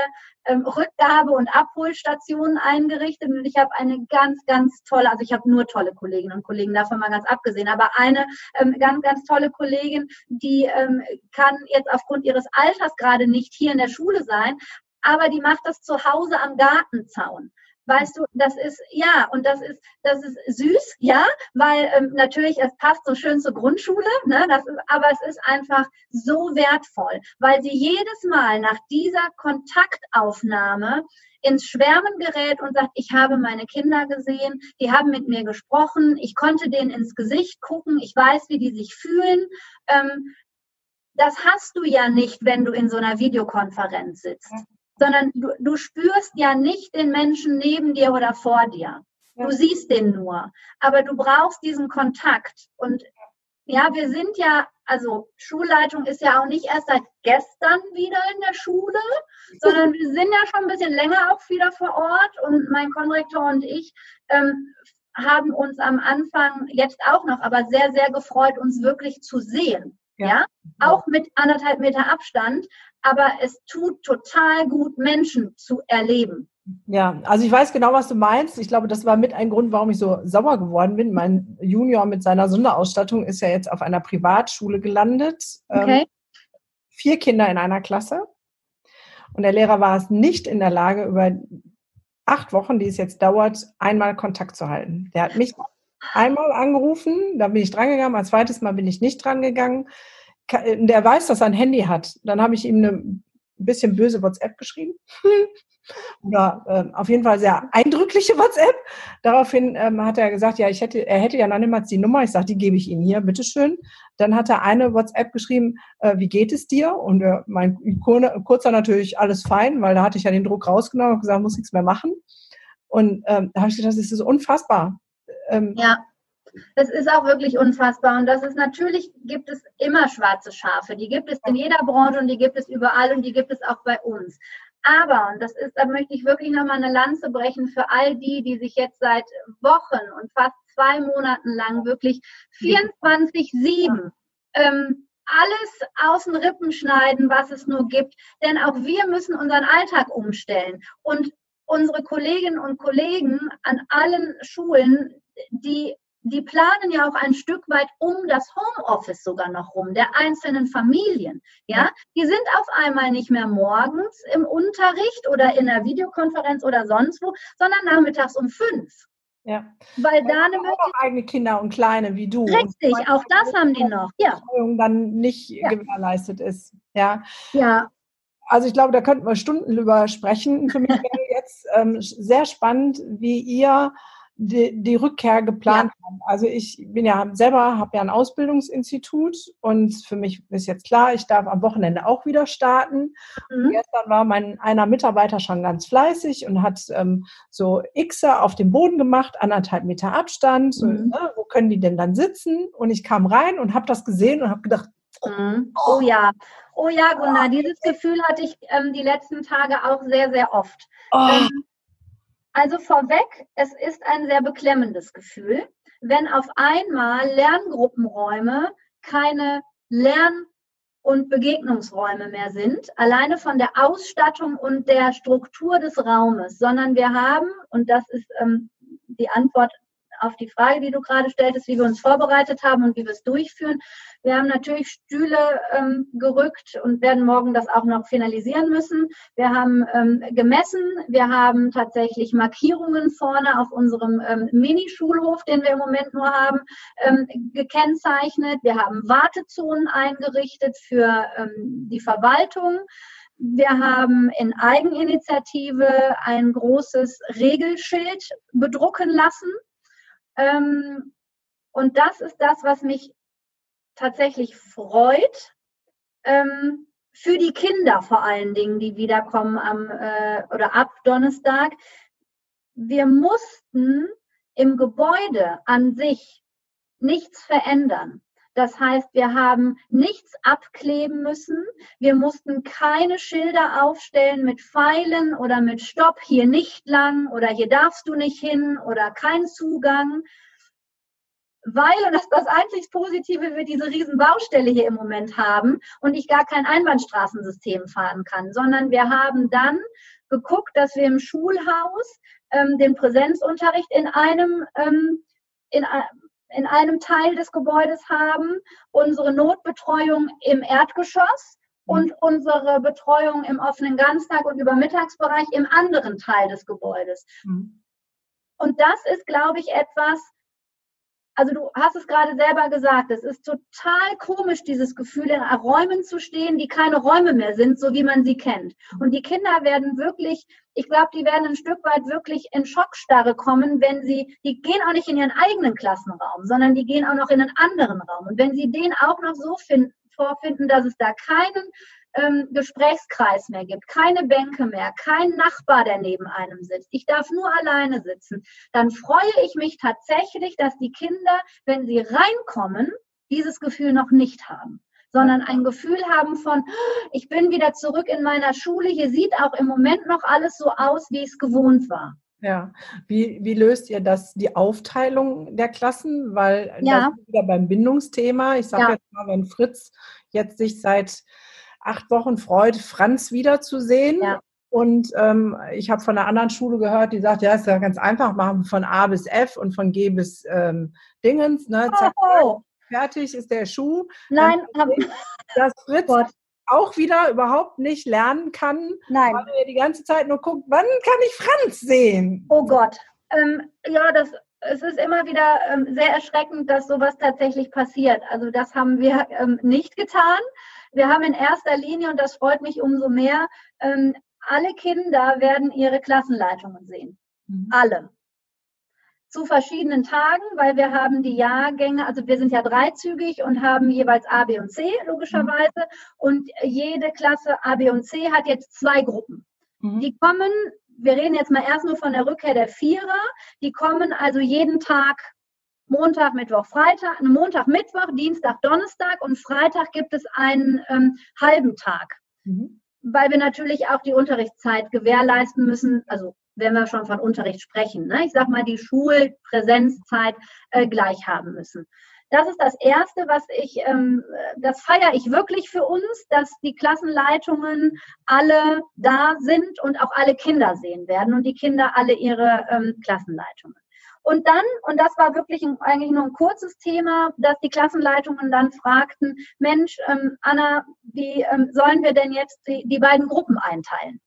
ähm, Rückgabe- und Abholstationen eingerichtet. Und ich habe eine ganz, ganz tolle, also ich habe nur tolle Kolleginnen und Kollegen, davon mal ganz abgesehen, aber eine ähm, ganz, ganz tolle Kollegin, die ähm, kann jetzt aufgrund ihres Alters gerade nicht hier in der Schule sein, aber die macht das zu Hause am Gartenzaun. Weißt du, das ist, ja, und das ist, das ist süß, ja, weil ähm, natürlich, es passt so schön zur Grundschule, ne, das ist, aber es ist einfach so wertvoll, weil sie jedes Mal nach dieser Kontaktaufnahme ins Schwärmen gerät und sagt, ich habe meine Kinder gesehen, die haben mit mir gesprochen, ich konnte denen ins Gesicht gucken, ich weiß, wie die sich fühlen. Ähm, das hast du ja nicht, wenn du in so einer Videokonferenz sitzt sondern du, du spürst ja nicht den Menschen neben dir oder vor dir. Du siehst den nur, aber du brauchst diesen Kontakt. Und ja, wir sind ja, also Schulleitung ist ja auch nicht erst seit gestern wieder in der Schule, sondern wir sind ja schon ein bisschen länger auch wieder vor Ort. Und mein Konrektor und ich ähm, haben uns am Anfang jetzt auch noch, aber sehr, sehr gefreut, uns wirklich zu sehen. Ja. ja? Auch mit anderthalb Meter Abstand. Aber es tut total gut, Menschen zu erleben. Ja, also ich weiß genau, was du meinst. Ich glaube, das war mit ein Grund, warum ich so sauer geworden bin. Mein Junior mit seiner Sonderausstattung ist ja jetzt auf einer Privatschule gelandet. Okay. Ähm, vier Kinder in einer Klasse. Und der Lehrer war es nicht in der Lage, über acht Wochen, die es jetzt dauert, einmal Kontakt zu halten. Der hat mich einmal angerufen, da bin ich drangegangen, ein zweites Mal bin ich nicht drangegangen. Der weiß, dass er ein Handy hat. Dann habe ich ihm eine bisschen böse WhatsApp geschrieben. Oder äh, auf jeden Fall sehr eindrückliche WhatsApp. Daraufhin ähm, hat er gesagt, ja, ich hätte, er hätte ja niemals die Nummer. Ich sage, die gebe ich Ihnen hier, bitteschön. Dann hat er eine WhatsApp geschrieben, äh, wie geht es dir? Und äh, mein kurzer natürlich alles fein, weil da hatte ich ja den Druck rausgenommen und gesagt, muss nichts mehr machen. Und ähm, da habe ich gedacht, das ist unfassbar. Ähm, ja. Das ist auch wirklich unfassbar. Und das ist natürlich, gibt es immer schwarze Schafe. Die gibt es in jeder Branche und die gibt es überall und die gibt es auch bei uns. Aber, und das ist, da möchte ich wirklich nochmal eine Lanze brechen für all die, die sich jetzt seit Wochen und fast zwei Monaten lang wirklich 24-7 ähm, alles aus den Rippen schneiden, was es nur gibt. Denn auch wir müssen unseren Alltag umstellen. Und unsere Kolleginnen und Kollegen an allen Schulen, die die planen ja auch ein Stück weit um das Homeoffice sogar noch rum, der einzelnen Familien. Ja, die sind auf einmal nicht mehr morgens im Unterricht oder in der Videokonferenz oder sonst wo, sondern nachmittags um fünf. Ja. Weil da eine auch eigene Kinder und Kleine wie du. Richtig, auch das haben die noch. Ja. dann nicht ja. gewährleistet ist. Ja. Ja. Also ich glaube, da könnten wir Stunden drüber sprechen. Für mich wäre jetzt ähm, sehr spannend, wie ihr die, die Rückkehr geplant ja. haben. Also ich bin ja selber, habe ja ein Ausbildungsinstitut und für mich ist jetzt klar, ich darf am Wochenende auch wieder starten. Mhm. Gestern war mein einer Mitarbeiter schon ganz fleißig und hat ähm, so Xe auf dem Boden gemacht, anderthalb Meter Abstand. Mhm. Und, ne, wo können die denn dann sitzen? Und ich kam rein und habe das gesehen und habe gedacht, mhm. Oh ja, oh ja, Gunnar, dieses Gefühl hatte ich ähm, die letzten Tage auch sehr, sehr oft. Oh. Ähm, also vorweg, es ist ein sehr beklemmendes Gefühl, wenn auf einmal Lerngruppenräume keine Lern- und Begegnungsräume mehr sind, alleine von der Ausstattung und der Struktur des Raumes, sondern wir haben, und das ist ähm, die Antwort auf die Frage, die du gerade stelltest, wie wir uns vorbereitet haben und wie wir es durchführen. Wir haben natürlich Stühle ähm, gerückt und werden morgen das auch noch finalisieren müssen. Wir haben ähm, gemessen, wir haben tatsächlich Markierungen vorne auf unserem ähm, Mini-Schulhof, den wir im Moment nur haben, ähm, gekennzeichnet. Wir haben Wartezonen eingerichtet für ähm, die Verwaltung. Wir haben in Eigeninitiative ein großes Regelschild bedrucken lassen, ähm, und das ist das, was mich tatsächlich freut. Ähm, für die Kinder vor allen Dingen, die wiederkommen am äh, oder ab Donnerstag. Wir mussten im Gebäude an sich nichts verändern. Das heißt, wir haben nichts abkleben müssen. Wir mussten keine Schilder aufstellen mit Pfeilen oder mit Stopp, hier nicht lang oder hier darfst du nicht hin oder kein Zugang. Weil, und das ist das einzig Positive, wir diese riesen Baustelle hier im Moment haben und ich gar kein Einbahnstraßensystem fahren kann, sondern wir haben dann geguckt, dass wir im Schulhaus ähm, den Präsenzunterricht in einem ähm, in, in einem Teil des Gebäudes haben, unsere Notbetreuung im Erdgeschoss mhm. und unsere Betreuung im offenen Ganztag und Übermittagsbereich im anderen Teil des Gebäudes. Mhm. Und das ist, glaube ich, etwas, also du hast es gerade selber gesagt, es ist total komisch, dieses Gefühl, in Räumen zu stehen, die keine Räume mehr sind, so wie man sie kennt. Und die Kinder werden wirklich, ich glaube, die werden ein Stück weit wirklich in Schockstarre kommen, wenn sie, die gehen auch nicht in ihren eigenen Klassenraum, sondern die gehen auch noch in einen anderen Raum. Und wenn sie den auch noch so finden, vorfinden, dass es da keinen ähm, Gesprächskreis mehr gibt, keine Bänke mehr, kein Nachbar, der neben einem sitzt, ich darf nur alleine sitzen, dann freue ich mich tatsächlich, dass die Kinder, wenn sie reinkommen, dieses Gefühl noch nicht haben sondern ein Gefühl haben von, ich bin wieder zurück in meiner Schule. Hier sieht auch im Moment noch alles so aus, wie es gewohnt war. Ja, wie, wie löst ihr das, die Aufteilung der Klassen? Weil ja. das ist wieder beim Bindungsthema. Ich sage ja. jetzt mal, wenn Fritz jetzt sich seit acht Wochen freut, Franz wiederzusehen. Ja. Und ähm, ich habe von einer anderen Schule gehört, die sagt, ja, ist ja ganz einfach, machen von A bis F und von G bis ähm, Dingens. Ne? Zack, oh. Fertig ist der Schuh. Nein, das Fritz Gott. Auch wieder überhaupt nicht lernen kann, Nein. weil er die ganze Zeit nur guckt, wann kann ich Franz sehen? Oh Gott. Ähm, ja, das es ist immer wieder ähm, sehr erschreckend, dass sowas tatsächlich passiert. Also das haben wir ähm, nicht getan. Wir haben in erster Linie, und das freut mich umso mehr, ähm, alle Kinder werden ihre Klassenleitungen sehen. Mhm. Alle. Zu verschiedenen Tagen, weil wir haben die Jahrgänge, also wir sind ja dreizügig und haben jeweils A, B und C logischerweise. Und jede Klasse A, B und C hat jetzt zwei Gruppen. Mhm. Die kommen, wir reden jetzt mal erst nur von der Rückkehr der Vierer, die kommen also jeden Tag Montag, Mittwoch, Freitag, Montag, Mittwoch, Dienstag, Donnerstag und Freitag gibt es einen ähm, halben Tag. Mhm. Weil wir natürlich auch die Unterrichtszeit gewährleisten müssen, also wenn wir schon von Unterricht sprechen. Ne? Ich sage mal, die Schulpräsenzzeit äh, gleich haben müssen. Das ist das Erste, was ich, ähm, das feiere ich wirklich für uns, dass die Klassenleitungen alle da sind und auch alle Kinder sehen werden und die Kinder alle ihre ähm, Klassenleitungen. Und dann, und das war wirklich ein, eigentlich nur ein kurzes Thema, dass die Klassenleitungen dann fragten, Mensch, ähm, Anna, wie ähm, sollen wir denn jetzt die, die beiden Gruppen einteilen?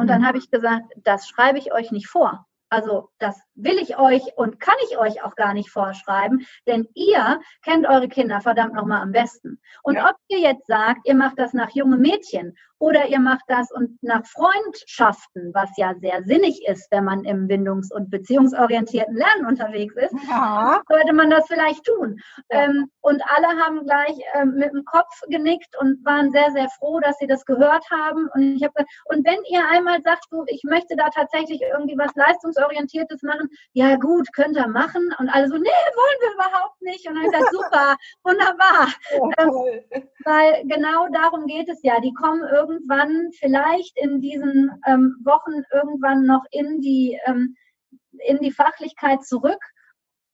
Und dann mhm. habe ich gesagt, das schreibe ich euch nicht vor. Also das will ich euch und kann ich euch auch gar nicht vorschreiben, denn ihr kennt eure Kinder verdammt nochmal am besten. Und ja. ob ihr jetzt sagt, ihr macht das nach junge Mädchen oder ihr macht das und nach Freundschaften, was ja sehr sinnig ist, wenn man im bindungs- und beziehungsorientierten Lernen unterwegs ist, ja. sollte man das vielleicht tun. Ja. Ähm, und alle haben gleich ähm, mit dem Kopf genickt und waren sehr, sehr froh, dass sie das gehört haben. Und ich habe und wenn ihr einmal sagt, du, ich möchte da tatsächlich irgendwie was leistungsorientiertes machen, ja gut, könnt ihr machen. Und alle so, nee, wollen wir überhaupt nicht. Und dann habe ich gesagt, super, wunderbar. Oh, ähm, weil genau darum geht es ja. Die kommen irgendwann vielleicht in diesen ähm, Wochen irgendwann noch in die, ähm, in die Fachlichkeit zurück.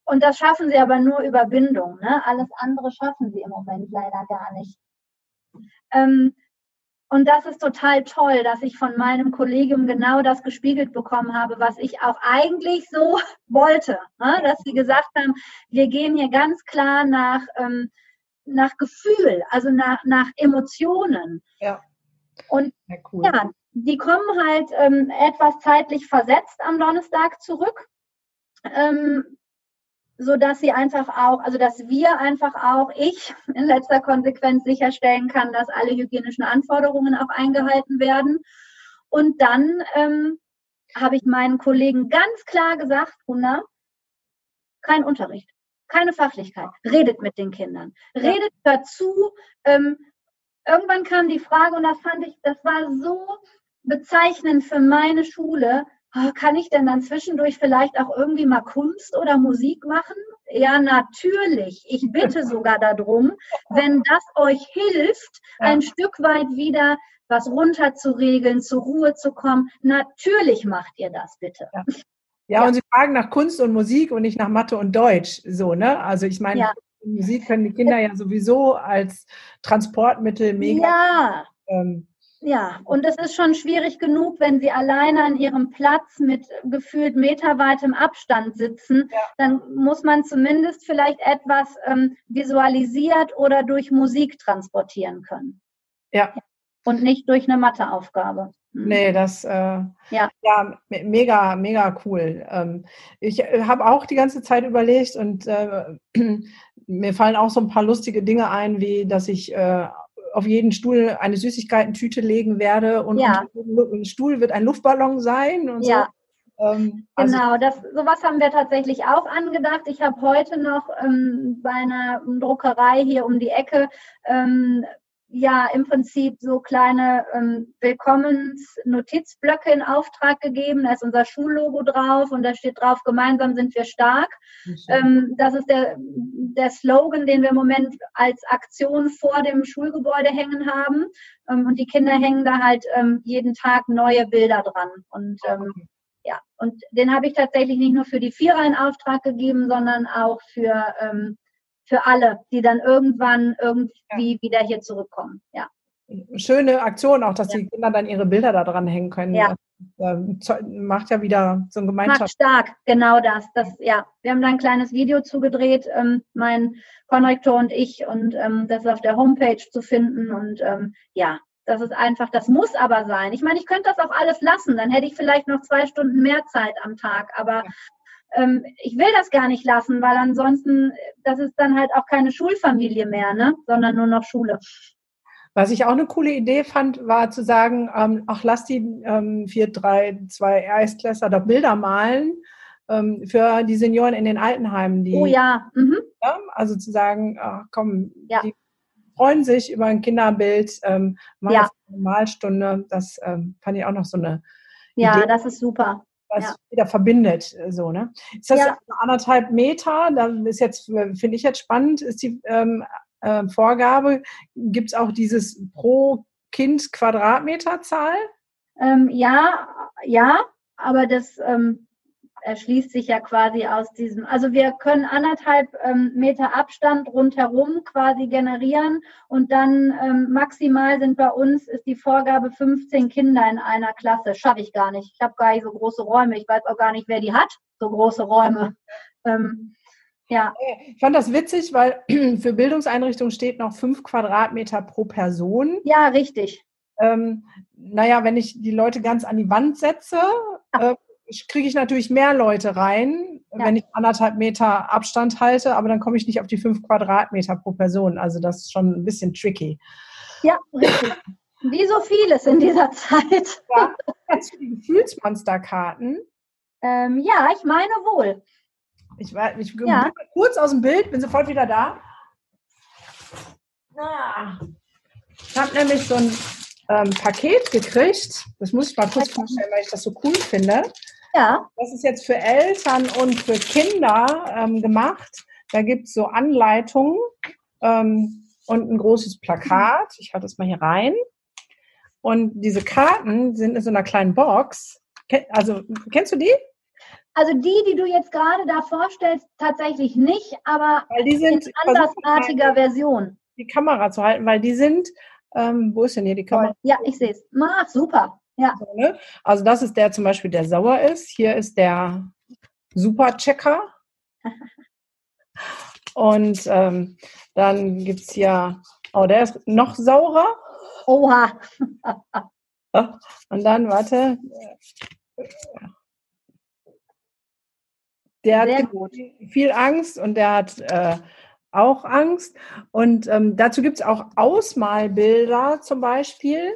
Und das schaffen sie aber nur über Bindung. Ne? Alles andere schaffen sie im Moment leider gar nicht. Und das ist total toll, dass ich von meinem Kollegium genau das gespiegelt bekommen habe, was ich auch eigentlich so wollte. Ne? Dass sie gesagt haben, wir gehen hier ganz klar nach, ähm, nach Gefühl, also nach, nach Emotionen. Ja. Und ja, cool. ja die kommen halt ähm, etwas zeitlich versetzt am Donnerstag zurück. Ähm, so dass sie einfach auch, also dass wir einfach auch, ich in letzter Konsequenz sicherstellen kann, dass alle hygienischen Anforderungen auch eingehalten werden. Und dann ähm, habe ich meinen Kollegen ganz klar gesagt, Gunnar, kein Unterricht, keine Fachlichkeit, redet mit den Kindern, redet dazu. Ähm, irgendwann kam die Frage und das fand ich, das war so bezeichnend für meine Schule, oh, kann ich denn dann zwischendurch vielleicht auch irgendwie mal Kunst oder Musik machen? Ja, natürlich. Ich bitte sogar darum, wenn das euch hilft, ein Stück weit wieder was runterzuregeln, zur Ruhe zu kommen. Natürlich macht ihr das bitte. Ja. Ja, ja, und Sie fragen nach Kunst und Musik und nicht nach Mathe und Deutsch. So, ne? Also ich meine, ja. Musik können die Kinder ja sowieso als Transportmittel mega ja. ähm, ja, und es ist schon schwierig genug, wenn sie alleine an ihrem Platz mit gefühlt meterweitem Abstand sitzen. Ja. Dann muss man zumindest vielleicht etwas ähm, visualisiert oder durch Musik transportieren können. Ja. Und nicht durch eine Matheaufgabe. Mhm. Nee, das äh, ja. ja mega, mega cool. Ähm, ich äh, habe auch die ganze Zeit überlegt und äh, mir fallen auch so ein paar lustige Dinge ein, wie dass ich äh, auf jeden Stuhl eine Süßigkeitentüte legen werde und ja. ein Stuhl wird ein Luftballon sein und ja. so. Ähm, also genau, das, sowas haben wir tatsächlich auch angedacht. Ich habe heute noch ähm, bei einer Druckerei hier um die Ecke ähm, ja im Prinzip so kleine ähm, Willkommensnotizblöcke in Auftrag gegeben. Da ist unser Schullogo drauf und da steht drauf, gemeinsam sind wir stark. Ähm, das ist der, der Slogan, den wir im Moment als Aktion vor dem Schulgebäude hängen haben. Ähm, und die Kinder hängen da halt ähm, jeden Tag neue Bilder dran. Und ähm, ja, und den habe ich tatsächlich nicht nur für die Vierer in Auftrag gegeben, sondern auch für ähm, für alle, die dann irgendwann irgendwie ja. wieder hier zurückkommen. Ja. Schöne Aktion auch, dass ja. die Kinder dann ihre Bilder da dran hängen können. Ja. Das macht ja wieder so ein Gemeinschaft. Macht stark, genau das. das ja. Wir haben da ein kleines Video zugedreht, ähm, mein Konrektor und ich, und ähm, das ist auf der Homepage zu finden. Und ähm, ja, das ist einfach, das muss aber sein. Ich meine, ich könnte das auch alles lassen, dann hätte ich vielleicht noch zwei Stunden mehr Zeit am Tag, aber ähm, ich will das gar nicht lassen, weil ansonsten, das ist dann halt auch keine Schulfamilie mehr, ne? sondern nur noch Schule. Was ich auch eine coole Idee fand, war zu sagen, ähm, ach, lass die ähm, 4, 3, 2 Erstklässler doch Bilder malen ähm, für die Senioren in den Altenheimen. Die, oh ja. Mhm. ja. Also zu sagen, ach, komm, ja. die freuen sich über ein Kinderbild, ähm, machen ja. eine Malstunde. Das ähm, fand ich auch noch so eine Ja, Idee, das ist super. Was ja. wieder verbindet, äh, so, ne? Ist das ja. anderthalb Meter? Da ist jetzt, äh, finde ich jetzt spannend, ist die ähm, äh, Vorgabe. Gibt es auch dieses pro Kind Quadratmeterzahl? Ähm, ja, ja, aber das ähm, erschließt sich ja quasi aus diesem, also wir können anderthalb ähm, Meter Abstand rundherum quasi generieren und dann ähm, maximal sind bei uns, ist die Vorgabe 15 Kinder in einer Klasse. Schaffe ich gar nicht. Ich habe gar nicht so große Räume. Ich weiß auch gar nicht, wer die hat, so große Räume. Ähm, ja. Ich fand das witzig, weil für Bildungseinrichtungen steht noch fünf Quadratmeter pro Person. Ja, richtig. Ähm, naja, wenn ich die Leute ganz an die Wand setze, äh, kriege ich natürlich mehr Leute rein, ja. wenn ich anderthalb Meter Abstand halte, aber dann komme ich nicht auf die fünf Quadratmeter pro Person. Also das ist schon ein bisschen tricky. Ja, richtig. Wie so vieles in dieser Zeit. Ja, kennst du die Gefühlsmonsterkarten? Ähm, ja, ich meine wohl. Ich, war, ich ja. bin kurz aus dem Bild, bin sofort wieder da. Ah. Ich habe nämlich so ein ähm, Paket gekriegt. Das muss ich mal kurz vorstellen, weil ich das so cool finde. Ja. Das ist jetzt für Eltern und für Kinder ähm, gemacht. Da gibt es so Anleitungen ähm, und ein großes Plakat. Ich halte das mal hier rein. Und diese Karten sind in so einer kleinen Box. Also, kennst du die? Also die, die du jetzt gerade da vorstellst, tatsächlich nicht, aber weil die sind, in andersartiger Version. Die Kamera zu halten, weil die sind, ähm, wo ist denn hier die Kamera? Ja, ich sehe es. Ach, super. Ja. So, ne? Also das ist der zum Beispiel, der sauer ist. Hier ist der Superchecker. Und ähm, dann gibt es hier, oh, der ist noch saurer. Oha. Und dann, warte. Der Sehr hat gut. viel Angst und der hat äh, auch Angst. Und ähm, dazu gibt es auch Ausmalbilder zum Beispiel.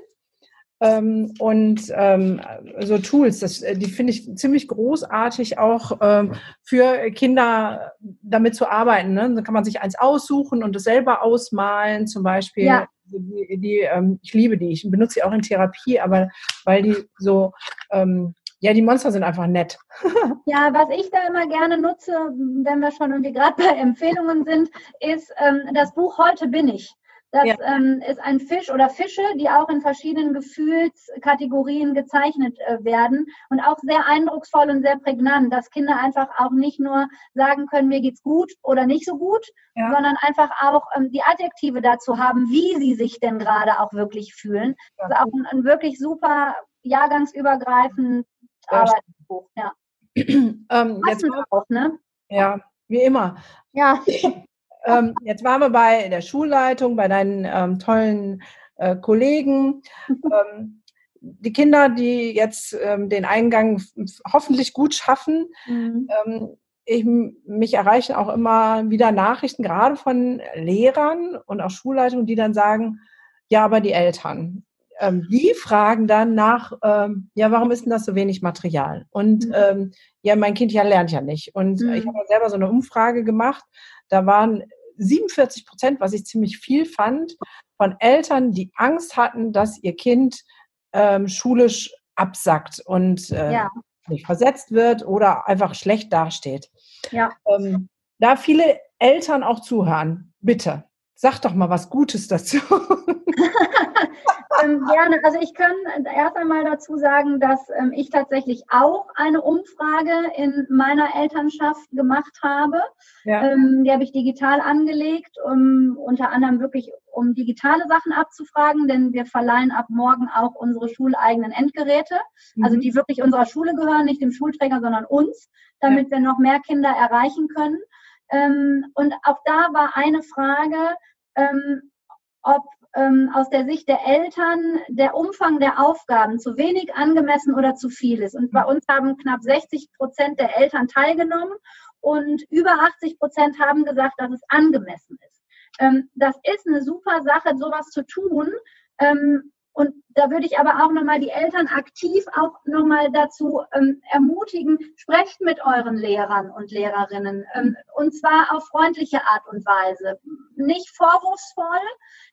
Ähm, und ähm, so Tools, das, äh, die finde ich ziemlich großartig auch ähm, für Kinder damit zu arbeiten. Ne? Da kann man sich eins aussuchen und es selber ausmalen, zum Beispiel. Ja. Die, die ähm, ich liebe die, ich benutze sie auch in Therapie, aber weil die so ähm, ja, die Monster sind einfach nett. ja, was ich da immer gerne nutze, wenn wir schon irgendwie gerade bei Empfehlungen sind, ist ähm, das Buch Heute bin ich. Das ja. ähm, ist ein Fisch oder Fische, die auch in verschiedenen Gefühlskategorien gezeichnet äh, werden und auch sehr eindrucksvoll und sehr prägnant, dass Kinder einfach auch nicht nur sagen können, mir geht's gut oder nicht so gut, ja. sondern einfach auch ähm, die Adjektive dazu haben, wie sie sich denn gerade auch wirklich fühlen. Ja. Das ist auch ein, ein wirklich super jahrgangsübergreifend Arbeitsbuch. Ja. ähm, jetzt auch, ne? Ja, wie immer. Ja. ähm, jetzt waren wir bei der Schulleitung, bei deinen ähm, tollen äh, Kollegen. ähm, die Kinder, die jetzt ähm, den Eingang hoffentlich gut schaffen, mhm. Ähm, ich, mich erreichen auch immer wieder Nachrichten, gerade von Lehrern und auch Schulleitungen, die dann sagen, ja, aber die Eltern, ähm, die fragen dann nach, ähm, ja, warum ist denn das so wenig Material? Und mhm. ähm, ja, mein Kind ja lernt ja nicht. Und mhm. ich habe selber so eine Umfrage gemacht. Da waren 47 Prozent, was ich ziemlich viel fand, von Eltern, die Angst hatten, dass ihr Kind ähm, schulisch absackt und äh, ja. nicht versetzt wird oder einfach schlecht dasteht. Ja. Ähm, da viele Eltern auch zuhören, bitte, sag doch mal was Gutes dazu. ähm, gerne. Also ich kann erst einmal dazu sagen, dass ähm, ich tatsächlich auch eine Umfrage in meiner Elternschaft gemacht habe. Ja. Ähm, die habe ich digital angelegt, um unter anderem wirklich um digitale Sachen abzufragen, denn wir verleihen ab morgen auch unsere schuleigenen Endgeräte, also mhm. also die wirklich unserer Schule gehören, nicht dem Schulträger, sondern uns, damit ja. wir noch mehr Kinder erreichen können. Ähm, und auch da war eine Frage, ähm, ob ähm, aus der Sicht der Eltern der Umfang der Aufgaben zu wenig angemessen oder zu viel ist. Und bei uns haben knapp 60 Prozent der Eltern teilgenommen und über 80 Prozent haben gesagt, dass es angemessen ist. Ähm, das ist eine super Sache, sowas zu tun. Ähm, und da würde ich aber auch nochmal die Eltern aktiv auch nochmal dazu ähm, ermutigen, sprecht mit euren Lehrern und Lehrerinnen. Ähm, und zwar auf freundliche Art und Weise. Nicht vorwurfsvoll,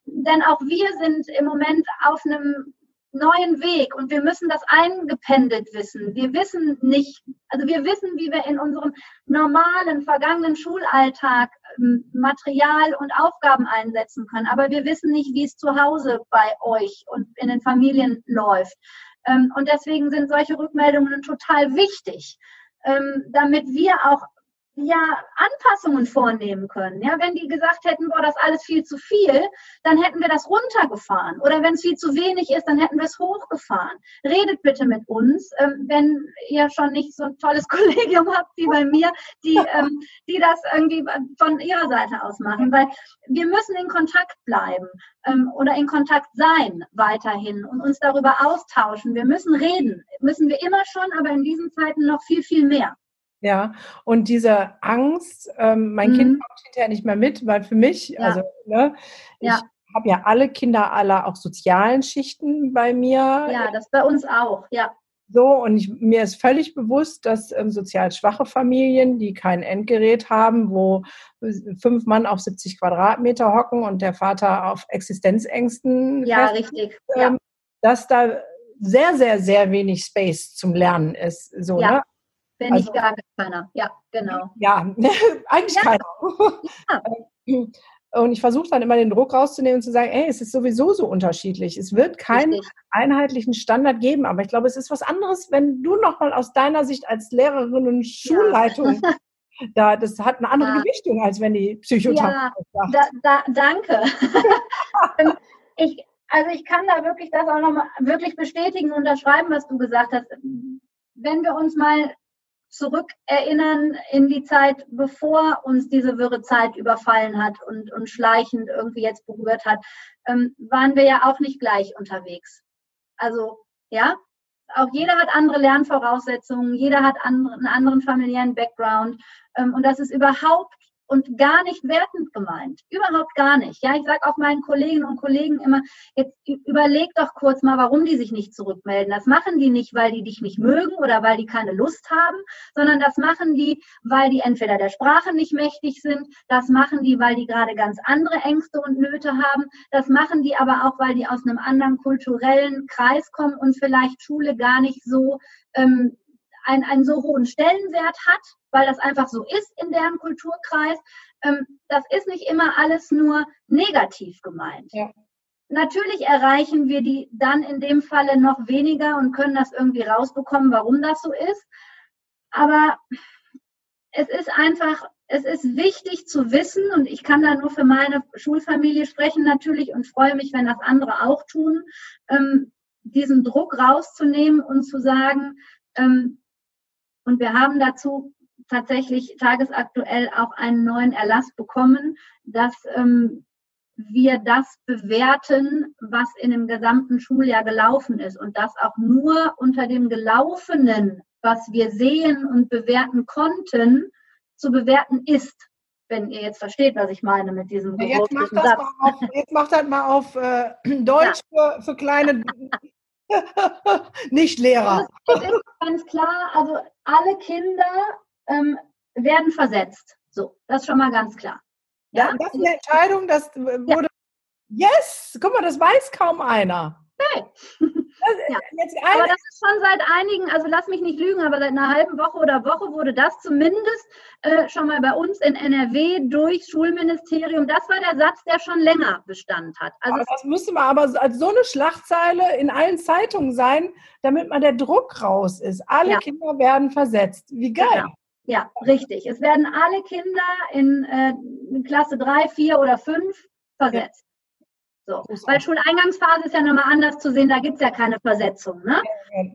denn auch wir sind im Moment auf einem neuen Weg und wir müssen das eingependelt wissen. Wir wissen nicht, also wir wissen, wie wir in unserem normalen, vergangenen Schulalltag ähm, Material und Aufgaben einsetzen können, aber wir wissen nicht, wie es zu Hause bei euch und in den Familien läuft. Ähm, und deswegen sind solche Rückmeldungen total wichtig, ähm, damit wir auch ja Anpassungen vornehmen können. Ja, wenn die gesagt hätten, boah, das ist alles viel zu viel, dann hätten wir das runtergefahren. Oder wenn es viel zu wenig ist, dann hätten wir es hochgefahren. Redet bitte mit uns, ähm, wenn ihr schon nicht so ein tolles Kollegium habt wie bei mir, die, ähm, die das irgendwie von ihrer Seite aus machen. Weil wir müssen in Kontakt bleiben ähm, oder in Kontakt sein weiterhin und uns darüber austauschen. Wir müssen reden. Müssen wir immer schon, aber in diesen Zeiten noch viel, viel mehr. Ja, und diese Angst, ähm, mein mhm. Kind kommt hinterher nicht mehr mit, weil für mich, ja. also ne, ja. ich habe ja alle Kinder aller auch sozialen Schichten bei mir. Ja, das bei uns auch, ja. So, und ich, mir ist völlig bewusst, dass ähm, sozial schwache Familien, die kein Endgerät haben, wo fünf Mann auf 70 Quadratmeter hocken und der Vater auf Existenzängsten. Ja, fest, richtig. Ähm, ja. Dass da sehr, sehr, sehr wenig Space zum Lernen ist. So, ja. ne? Wenn also, nicht gar keiner. Ja, genau. Ja, eigentlich ja. keiner. Ja. Und ich versuche dann immer den Druck rauszunehmen und zu sagen, ey, es ist sowieso so unterschiedlich. Es wird keinen Richtig. einheitlichen Standard geben, aber ich glaube, es ist was anderes, wenn du nochmal aus deiner Sicht als Lehrerin und Schulleitung ja. da, das hat eine andere ja. Gewichtung, als wenn die Psychotherapie ja, da, da, danke. ich, also ich kann da wirklich das auch nochmal wirklich bestätigen, und unterschreiben, was du gesagt hast. Wenn wir uns mal zurückerinnern in die Zeit, bevor uns diese wirre Zeit überfallen hat und, und schleichend irgendwie jetzt berührt hat, ähm, waren wir ja auch nicht gleich unterwegs. Also, ja, auch jeder hat andere Lernvoraussetzungen, jeder hat andere, einen anderen familiären Background. Ähm, und das ist überhaupt und gar nicht wertend gemeint. Überhaupt gar nicht. Ja, ich sage auch meinen Kolleginnen und Kollegen immer, jetzt überleg doch kurz mal, warum die sich nicht zurückmelden. Das machen die nicht, weil die dich nicht mögen oder weil die keine Lust haben, sondern das machen die, weil die entweder der Sprache nicht mächtig sind, das machen die, weil die gerade ganz andere Ängste und Nöte haben, das machen die aber auch, weil die aus einem anderen kulturellen Kreis kommen und vielleicht Schule gar nicht so ähm, einen, einen so hohen Stellenwert hat, weil das einfach so ist in deren Kulturkreis. Ähm, das ist nicht immer alles nur negativ gemeint. Ja. Natürlich erreichen wir die dann in dem Falle noch weniger und können das irgendwie rausbekommen, warum das so ist. Aber es ist einfach, es ist wichtig zu wissen und ich kann da nur für meine Schulfamilie sprechen natürlich und freue mich, wenn das andere auch tun, ähm, diesen Druck rauszunehmen und zu sagen, ähm, und wir haben dazu tatsächlich tagesaktuell auch einen neuen Erlass bekommen, dass ähm, wir das bewerten, was in dem gesamten Schuljahr gelaufen ist und das auch nur unter dem Gelaufenen, was wir sehen und bewerten konnten, zu bewerten ist. Wenn ihr jetzt versteht, was ich meine mit diesem ja, jetzt macht Satz. Auf, jetzt macht das mal auf äh, Deutsch ja. für, für kleine Nicht-Lehrer. Es ist ganz klar, also alle Kinder ähm, werden versetzt. So, das ist schon mal ganz klar. Ja, das ist eine Entscheidung, das wurde. Ja. Yes! Guck mal, das weiß kaum einer. Nee. ja. aber das ist schon seit einigen, also lass mich nicht lügen, aber seit einer halben Woche oder Woche wurde das zumindest äh, schon mal bei uns in NRW durch Schulministerium. Das war der Satz, der schon länger Bestand hat. Also das müsste mal aber als so eine Schlagzeile in allen Zeitungen sein, damit mal der Druck raus ist. Alle ja. Kinder werden versetzt. Wie geil. Genau. Ja, richtig. Es werden alle Kinder in, äh, Klasse 3, 4 oder 5 versetzt. So. Weil Schuleingangsphase ist ja nochmal anders zu sehen, da gibt es ja keine Versetzung. Ne?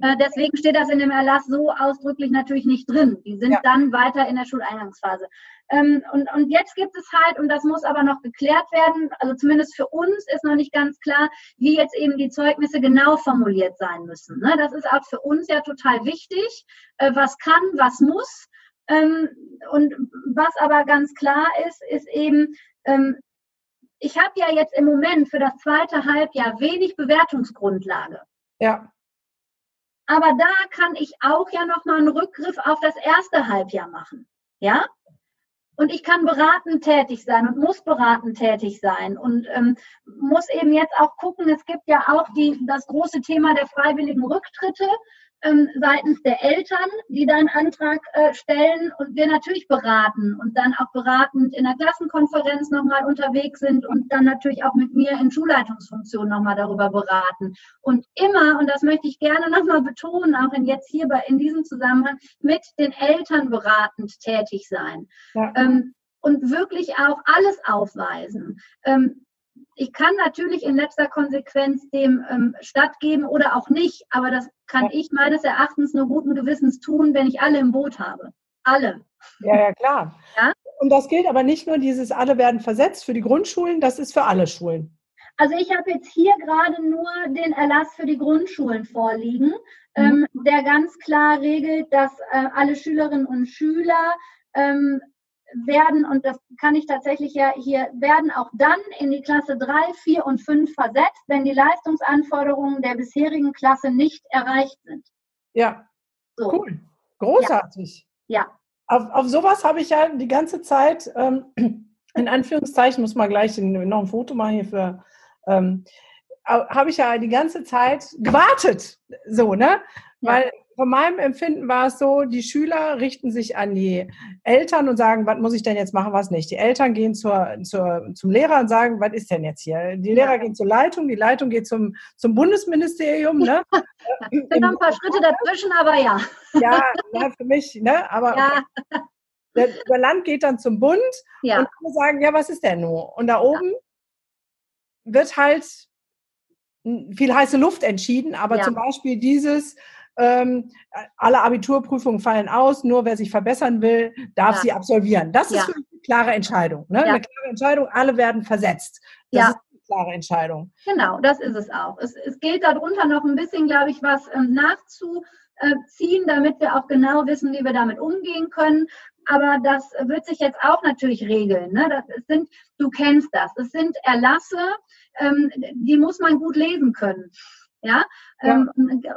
Äh, deswegen steht das in dem Erlass so ausdrücklich natürlich nicht drin. Die sind ja. dann weiter in der Schuleingangsphase. Ähm, und, und jetzt gibt es halt, und das muss aber noch geklärt werden, also zumindest für uns ist noch nicht ganz klar, wie jetzt eben die Zeugnisse genau formuliert sein müssen. Ne? Das ist auch für uns ja total wichtig, äh, was kann, was muss. Ähm, und was aber ganz klar ist, ist eben, ähm, ich habe ja jetzt im Moment für das zweite Halbjahr wenig Bewertungsgrundlage. Ja. Aber da kann ich auch ja nochmal einen Rückgriff auf das erste Halbjahr machen. Ja? Und ich kann beratend tätig sein und muss beratend tätig sein und ähm, muss eben jetzt auch gucken, es gibt ja auch die, das große Thema der freiwilligen Rücktritte ähm, seitens der Eltern, die dann Antrag äh, stellen und wir natürlich beraten und dann auch beratend in der Klassenkonferenz nochmal unterwegs sind und dann natürlich auch mit mir in Schulleitungsfunktion nochmal darüber beraten. Und immer, und das möchte ich gerne nochmal betonen, auch in jetzt hier bei, in diesem Zusammenhang, mit den Eltern beratend tätig sein. Ja. Ähm, und wirklich auch alles aufweisen. Ähm, ich kann natürlich in letzter Konsequenz dem ähm, stattgeben oder auch nicht, aber das kann ich meines Erachtens nur guten Gewissens tun, wenn ich alle im Boot habe. Alle. Ja, ja, klar. Ja? Und das gilt aber nicht nur dieses alle werden versetzt für die Grundschulen, das ist für alle Schulen. Also ich habe jetzt hier gerade nur den Erlass für die Grundschulen vorliegen, mhm. ähm, der ganz klar regelt, dass äh, alle Schülerinnen und Schüler ähm, werden, und das kann ich tatsächlich ja hier, werden auch dann in die Klasse 3, 4 und 5 versetzt, wenn die Leistungsanforderungen der bisherigen Klasse nicht erreicht sind. Ja, so. cool. Großartig. Ja. ja. Auf, auf sowas habe ich ja die ganze Zeit, ähm, in Anführungszeichen, muss man gleich noch ein Foto machen hier für, ähm, habe ich ja die ganze Zeit gewartet. So, ne? Ja. Weil von meinem Empfinden war es so, die Schüler richten sich an die Eltern und sagen, was muss ich denn jetzt machen, was nicht. Die Eltern gehen zur, zur, zum Lehrer und sagen, was ist denn jetzt hier? Die Lehrer gehen zur Leitung, die Leitung geht zum, zum Bundesministerium. Ne? Es sind noch ein paar Schritte dazwischen, aber ja. Ja, ja für mich, ne? aber ja. der, der, Land geht dann zum Bund ja. und alle sagen, ja, was ist denn nur? Und da oben wird halt viel heiße Luft entschieden, aber zum Beispiel dieses, ähm, alle Abiturprüfungen fallen aus, nur wer sich verbessern will, darf ja. sie absolvieren. Das ja. ist eine klare Entscheidung. Ne? Ja. Eine klare Entscheidung, alle werden versetzt. Das ja. ist eine klare Entscheidung. Genau, das ist es auch. Es, es gilt darunter noch ein bisschen, glaube ich, was ähm, nachzuziehen, damit wir auch genau wissen, wie wir damit umgehen können. Aber das wird sich jetzt auch natürlich regeln. Ne? Das sind, du kennst das. Es sind Erlasse, ähm, die muss man gut lesen können. Ja, ja. Ähm,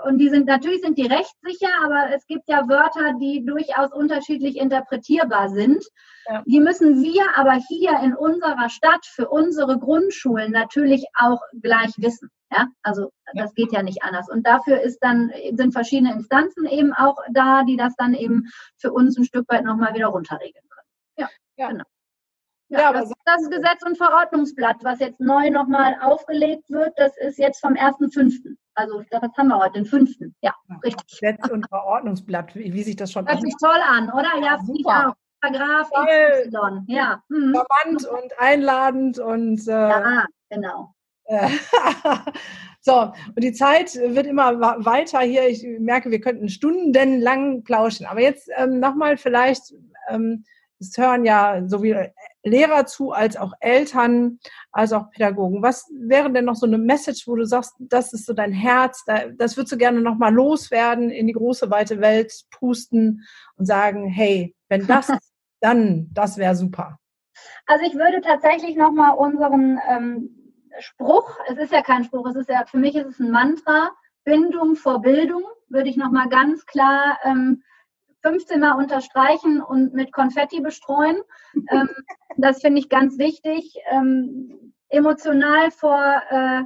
und die sind natürlich sind die rechtssicher, aber es gibt ja Wörter, die durchaus unterschiedlich interpretierbar sind. Ja. Die müssen wir aber hier in unserer Stadt für unsere Grundschulen natürlich auch gleich wissen. Ja, also das geht ja nicht anders. Und dafür ist dann, sind verschiedene Instanzen eben auch da, die das dann eben für uns ein Stück weit nochmal wieder runterregeln können. Ja, ja. genau. Ja, ja das, das Gesetz- und Verordnungsblatt, was jetzt neu nochmal aufgelegt wird, das ist jetzt vom 1.5. Also das haben wir heute, den 5. Ja, richtig. Gesetz- und Verordnungsblatt, wie, wie, sich das schon Hört sich toll an, oder? Ja, super. Paragraph Y. Ja. Mhm. Verwandt und einladend und äh, ja, genau. so, und die Zeit wird immer weiter hier. Ich merke, wir könnten stundenlang plauschen. Aber jetzt ähm, nochmal vielleicht ähm, es hören ja sowohl Lehrer zu, als auch Eltern, als auch Pädagogen. Was wäre denn noch so eine Message, wo du sagst, das ist so dein Herz, das würdest du gerne nochmal loswerden, in die große, weite Welt pusten und sagen, hey, wenn das, dann, das wäre super. Also ich würde tatsächlich nochmal unseren ähm, Spruch, es ist ja kein Spruch, es ist ja, für mich ist es ein Mantra, Bindung vor Bildung, würde ich nochmal ganz klar ähm, 15 Mal unterstreichen und mit Konfetti bestreuen. Ähm, das finde ich ganz wichtig. Ähm, emotional vor, äh,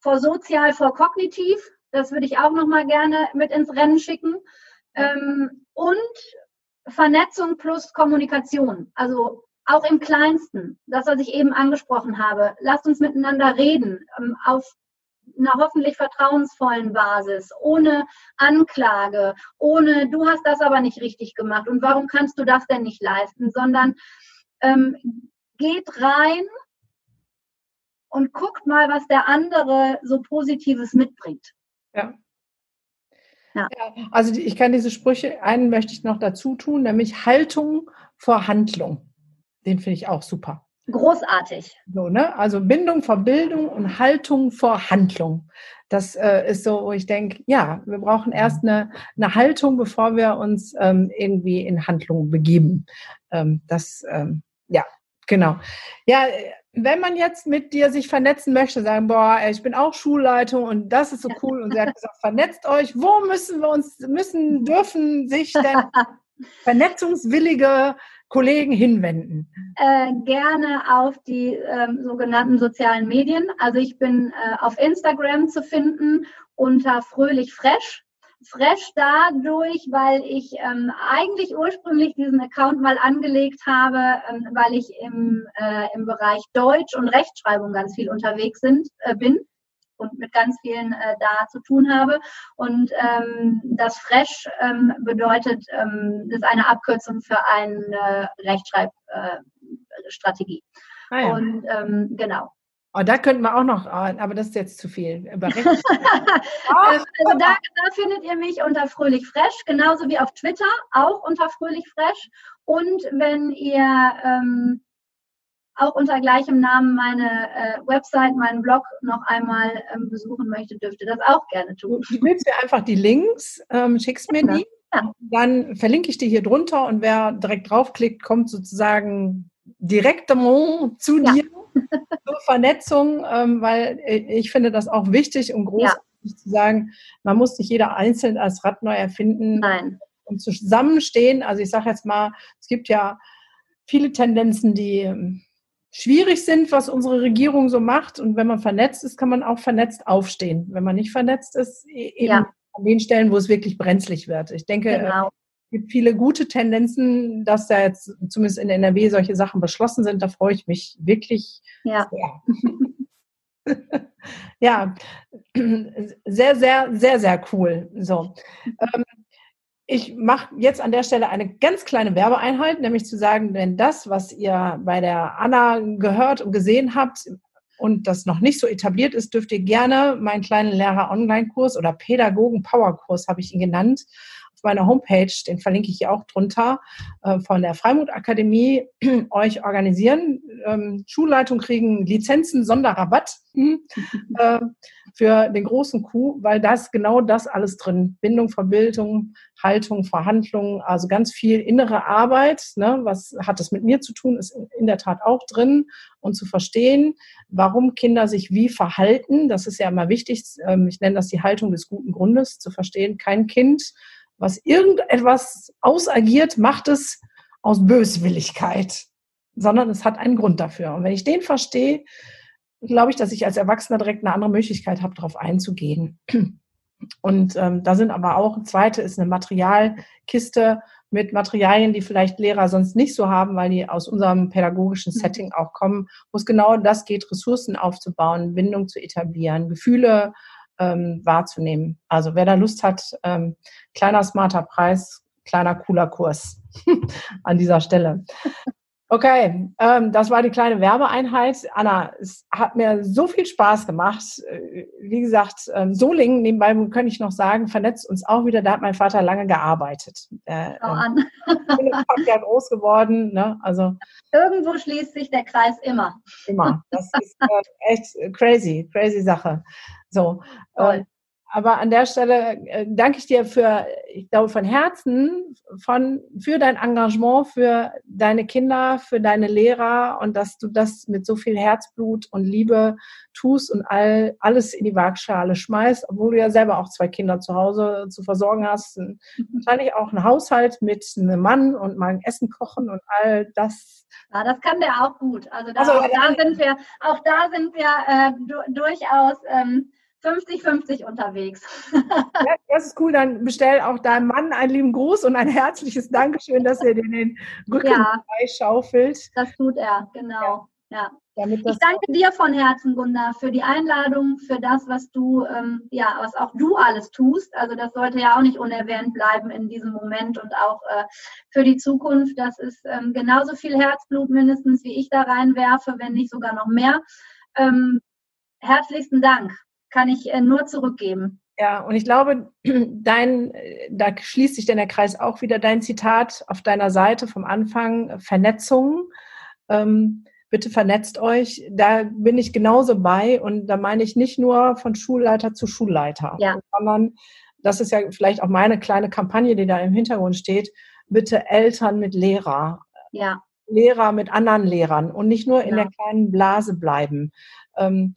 vor sozial, vor kognitiv. Das würde ich auch noch mal gerne mit ins Rennen schicken. Ähm, und Vernetzung plus Kommunikation. Also auch im Kleinsten, das, was ich eben angesprochen habe. Lasst uns miteinander reden, ähm, auf einer hoffentlich vertrauensvollen Basis, ohne Anklage, ohne du hast das aber nicht richtig gemacht und warum kannst du das denn nicht leisten, sondern ähm, geht rein und guckt mal, was der andere so Positives mitbringt. Ja. Ja. ja. also ich kann diese Sprüche, einen möchte ich noch dazu tun, nämlich Haltung vor Handlung. Den finde ich auch super. Großartig. So, ne? Also Bindung vor Bildung und Haltung vor Handlung. Das äh, ist so, wo ich denke, ja, wir brauchen erst eine, eine Haltung, bevor wir uns ähm, irgendwie in Handlung begeben. Ähm, das, ähm, ja, genau. Ja, wenn man jetzt mit dir sich vernetzen möchte, sagen, boah, ich bin auch Schulleitung und das ist so cool und sie hat gesagt, vernetzt euch, wo müssen wir uns, müssen, dürfen sich denn vernetzungswillige Kollegen hinwenden? Äh, gerne auf die ähm, sogenannten sozialen Medien. Also ich bin äh, auf Instagram zu finden unter Fröhlich Fresh. Fresh dadurch, weil ich ähm, eigentlich ursprünglich diesen Account mal angelegt habe, ähm, weil ich im, äh, im Bereich Deutsch und Rechtschreibung ganz viel unterwegs sind, äh, bin und mit ganz vielen äh, da zu tun habe. Und ähm, das Fresh ähm, bedeutet, ähm, das ist eine Abkürzung für eine Rechtschreibstrategie. Äh, ah, ja. Und ähm, genau. Oh, da könnten wir auch noch, ah, aber das ist jetzt zu viel. also da, da, findet ihr mich unter Fröhlich Fresh, genauso wie auf Twitter, auch unter Fröhlich Fresh. Und wenn ihr ähm, auch unter gleichem Namen meine äh, Website, meinen Blog noch einmal ähm, besuchen möchte, dürfte das auch gerne tun. Du willst mir einfach die Links, ähm, schickst mir ja. die, ja. dann verlinke ich die hier drunter und wer direkt draufklickt, kommt sozusagen direkt zu ja. dir zur Vernetzung, ähm, weil ich finde das auch wichtig und großartig ja. zu sagen, man muss nicht jeder einzeln als Rad neu erfinden Nein. und zusammenstehen. Also ich sage jetzt mal, es gibt ja viele Tendenzen, die schwierig sind, was unsere Regierung so macht. Und wenn man vernetzt ist, kann man auch vernetzt aufstehen. Wenn man nicht vernetzt ist, e-, eben ja. an den Stellen, wo es wirklich brenzlig wird. Ich denke, äh, genau. es gibt viele gute Tendenzen, dass da jetzt zumindest in NRW solche Sachen beschlossen sind. Da freue ich mich wirklich ja. sehr. ja, sehr, sehr, sehr, sehr cool. So. Ich mache jetzt an der Stelle eine ganz kleine Werbeeinheit, nämlich zu sagen, wenn das, was ihr bei der Anna gehört und gesehen habt und das noch nicht so etabliert ist, dürft ihr gerne meinen kleinen Lehrer-Online-Kurs oder Pädagogen-Power-Kurs, habe ich ihn genannt, meiner Homepage, den verlinke ich hier auch drunter, äh, von der Freimut Akademie euch organisieren. Ähm, Schulleitung kriegen Lizenzen, Sonderrabatt äh, für den großen Coup, weil das genau das alles drin. Bindung, Verbildung, Haltung, Verhandlungen, also ganz viel innere Arbeit. Ne? Was hat das mit mir zu tun, ist in der Tat auch drin. Und zu verstehen, warum Kinder sich wie verhalten, das ist ja immer wichtig. Ähm, ich nenne das die Haltung des guten Grundes, zu verstehen, kein Kind, was irgendetwas ausagiert, macht es aus Böswilligkeit, sondern es hat einen Grund dafür. Und wenn ich den verstehe, glaube ich, dass ich als Erwachsener direkt eine andere Möglichkeit habe, darauf einzugehen. Und ähm, da sind aber auch, zweite ist eine Materialkiste mit Materialien, die vielleicht Lehrer sonst nicht so haben, weil die aus unserem pädagogischen mhm. Setting auch kommen, wo es genau das geht, Ressourcen aufzubauen, Bindung zu etablieren, Gefühle ähm, wahrzunehmen. Also wer da Lust hat, ähm, kleiner smarter Preis, kleiner cooler Kurs an dieser Stelle. Okay, ähm, das war die kleine Werbeeinheit. Anna, es hat mir so viel Spaß gemacht. Äh, wie gesagt, ähm, Solingen, nebenbei kann ich noch sagen, vernetzt uns auch wieder. Da hat mein Vater lange gearbeitet. Äh, oh, an. ist ja groß geworden. Ne? Also, Irgendwo schließt sich der Kreis immer. Immer. Das ist äh, echt crazy, crazy Sache. So. Äh, aber an der Stelle äh, danke ich dir für, ich glaube, von Herzen von, für dein Engagement, für deine Kinder, für deine Lehrer und dass du das mit so viel Herzblut und Liebe tust und all, alles in die Waagschale schmeißt, obwohl du ja selber auch zwei Kinder zu Hause zu versorgen hast. Und wahrscheinlich auch ein Haushalt mit einem Mann und mal ein Essen kochen und all das. Ja, das kann der auch gut. Also, da, also auch, da sind wir, auch da sind wir äh, du, durchaus. Ähm, 50-50 unterwegs. Ja, das ist cool. Dann bestell auch deinem Mann einen lieben Gruß und ein herzliches Dankeschön, dass er dir den Rücken ja, schaufelt. Das tut er, genau. Ja. ja. ich danke dir von Herzen, Gunda, für die Einladung, für das, was du, ähm, ja, was auch du alles tust. Also das sollte ja auch nicht unerwähnt bleiben in diesem Moment und auch äh, für die Zukunft. Das ist ähm, genauso viel Herzblut mindestens, wie ich da reinwerfe, wenn nicht sogar noch mehr. Ähm, herzlichsten Dank kann ich äh, nur zurückgeben. Ja, und ich glaube, dein, da schließt sich denn der Kreis auch wieder, dein Zitat auf deiner Seite vom Anfang, Vernetzung. Ähm, bitte vernetzt euch. Da bin ich genauso bei und da meine ich nicht nur von Schulleiter zu Schulleiter, ja. sondern das ist ja vielleicht auch meine kleine Kampagne, die da im Hintergrund steht. Bitte Eltern mit Lehrer. Ja. Lehrer mit anderen Lehrern und nicht nur in ja. der kleinen Blase bleiben. Ähm,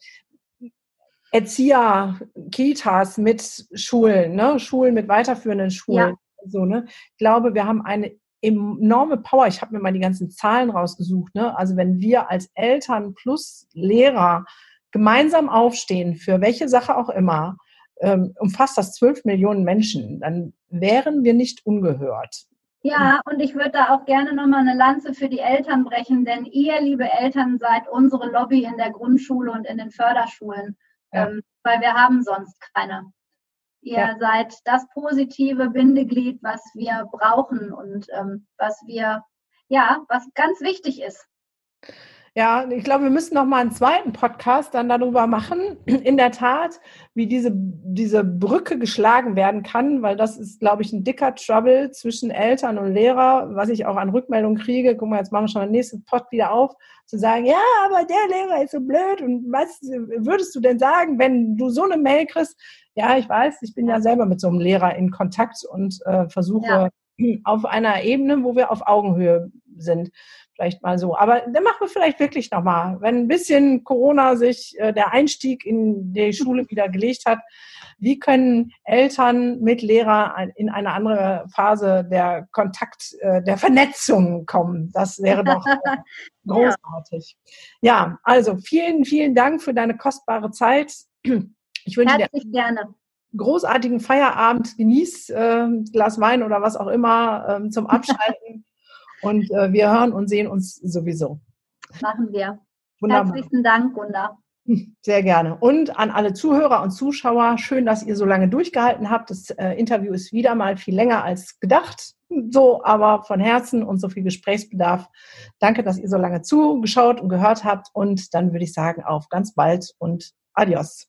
Erzieher, Kitas mit Schulen, ne? Schulen mit weiterführenden Schulen. Ja. So, ne? Ich glaube, wir haben eine enorme Power. Ich habe mir mal die ganzen Zahlen rausgesucht. Ne? Also wenn wir als Eltern plus Lehrer gemeinsam aufstehen, für welche Sache auch immer, ähm, umfasst das zwölf Millionen Menschen, dann wären wir nicht ungehört. Ja, und ich würde da auch gerne nochmal eine Lanze für die Eltern brechen, denn ihr, liebe Eltern, seid unsere Lobby in der Grundschule und in den Förderschulen, ja. ähm, weil wir haben sonst keine. Ihr ja. seid das positive Bindeglied, was wir brauchen und ähm, was wir, ja, was ganz wichtig ist. Ja, ich glaube, wir müssen noch mal einen zweiten Podcast dann darüber machen, in der Tat, wie diese, diese Brücke geschlagen werden kann, weil das ist, glaube ich, ein dicker Trouble zwischen Eltern und Lehrer, was ich auch an Rückmeldungen kriege. Guck mal, jetzt machen wir schon den nächsten Pod wieder auf, zu sagen, ja, aber der Lehrer ist so blöd und was würdest du denn sagen, wenn du so eine Mail kriegst? Ja, ich weiß, ich bin ja selber mit so einem Lehrer in Kontakt und äh, versuche ja. auf einer Ebene, wo wir auf Augenhöhe sind, Vielleicht mal so. Aber dann machen wir vielleicht wirklich nochmal, wenn ein bisschen Corona sich äh, der Einstieg in die Schule wieder gelegt hat. Wie können Eltern mit Lehrer in eine andere Phase der Kontakt, äh, der Vernetzung kommen? Das wäre doch äh, großartig. Ja. ja, also vielen, vielen Dank für deine kostbare Zeit. Ich wünsche Herzlich dir gerne großartigen Feierabend, genieß äh, Glas Wein oder was auch immer äh, zum Abschalten. Und äh, wir hören und sehen uns sowieso. Machen wir. Wunderbar. Herzlichen Dank, Gunda. Sehr gerne. Und an alle Zuhörer und Zuschauer, schön, dass ihr so lange durchgehalten habt. Das äh, Interview ist wieder mal viel länger als gedacht. So, aber von Herzen und so viel Gesprächsbedarf. Danke, dass ihr so lange zugeschaut und gehört habt. Und dann würde ich sagen, auf ganz bald und adios.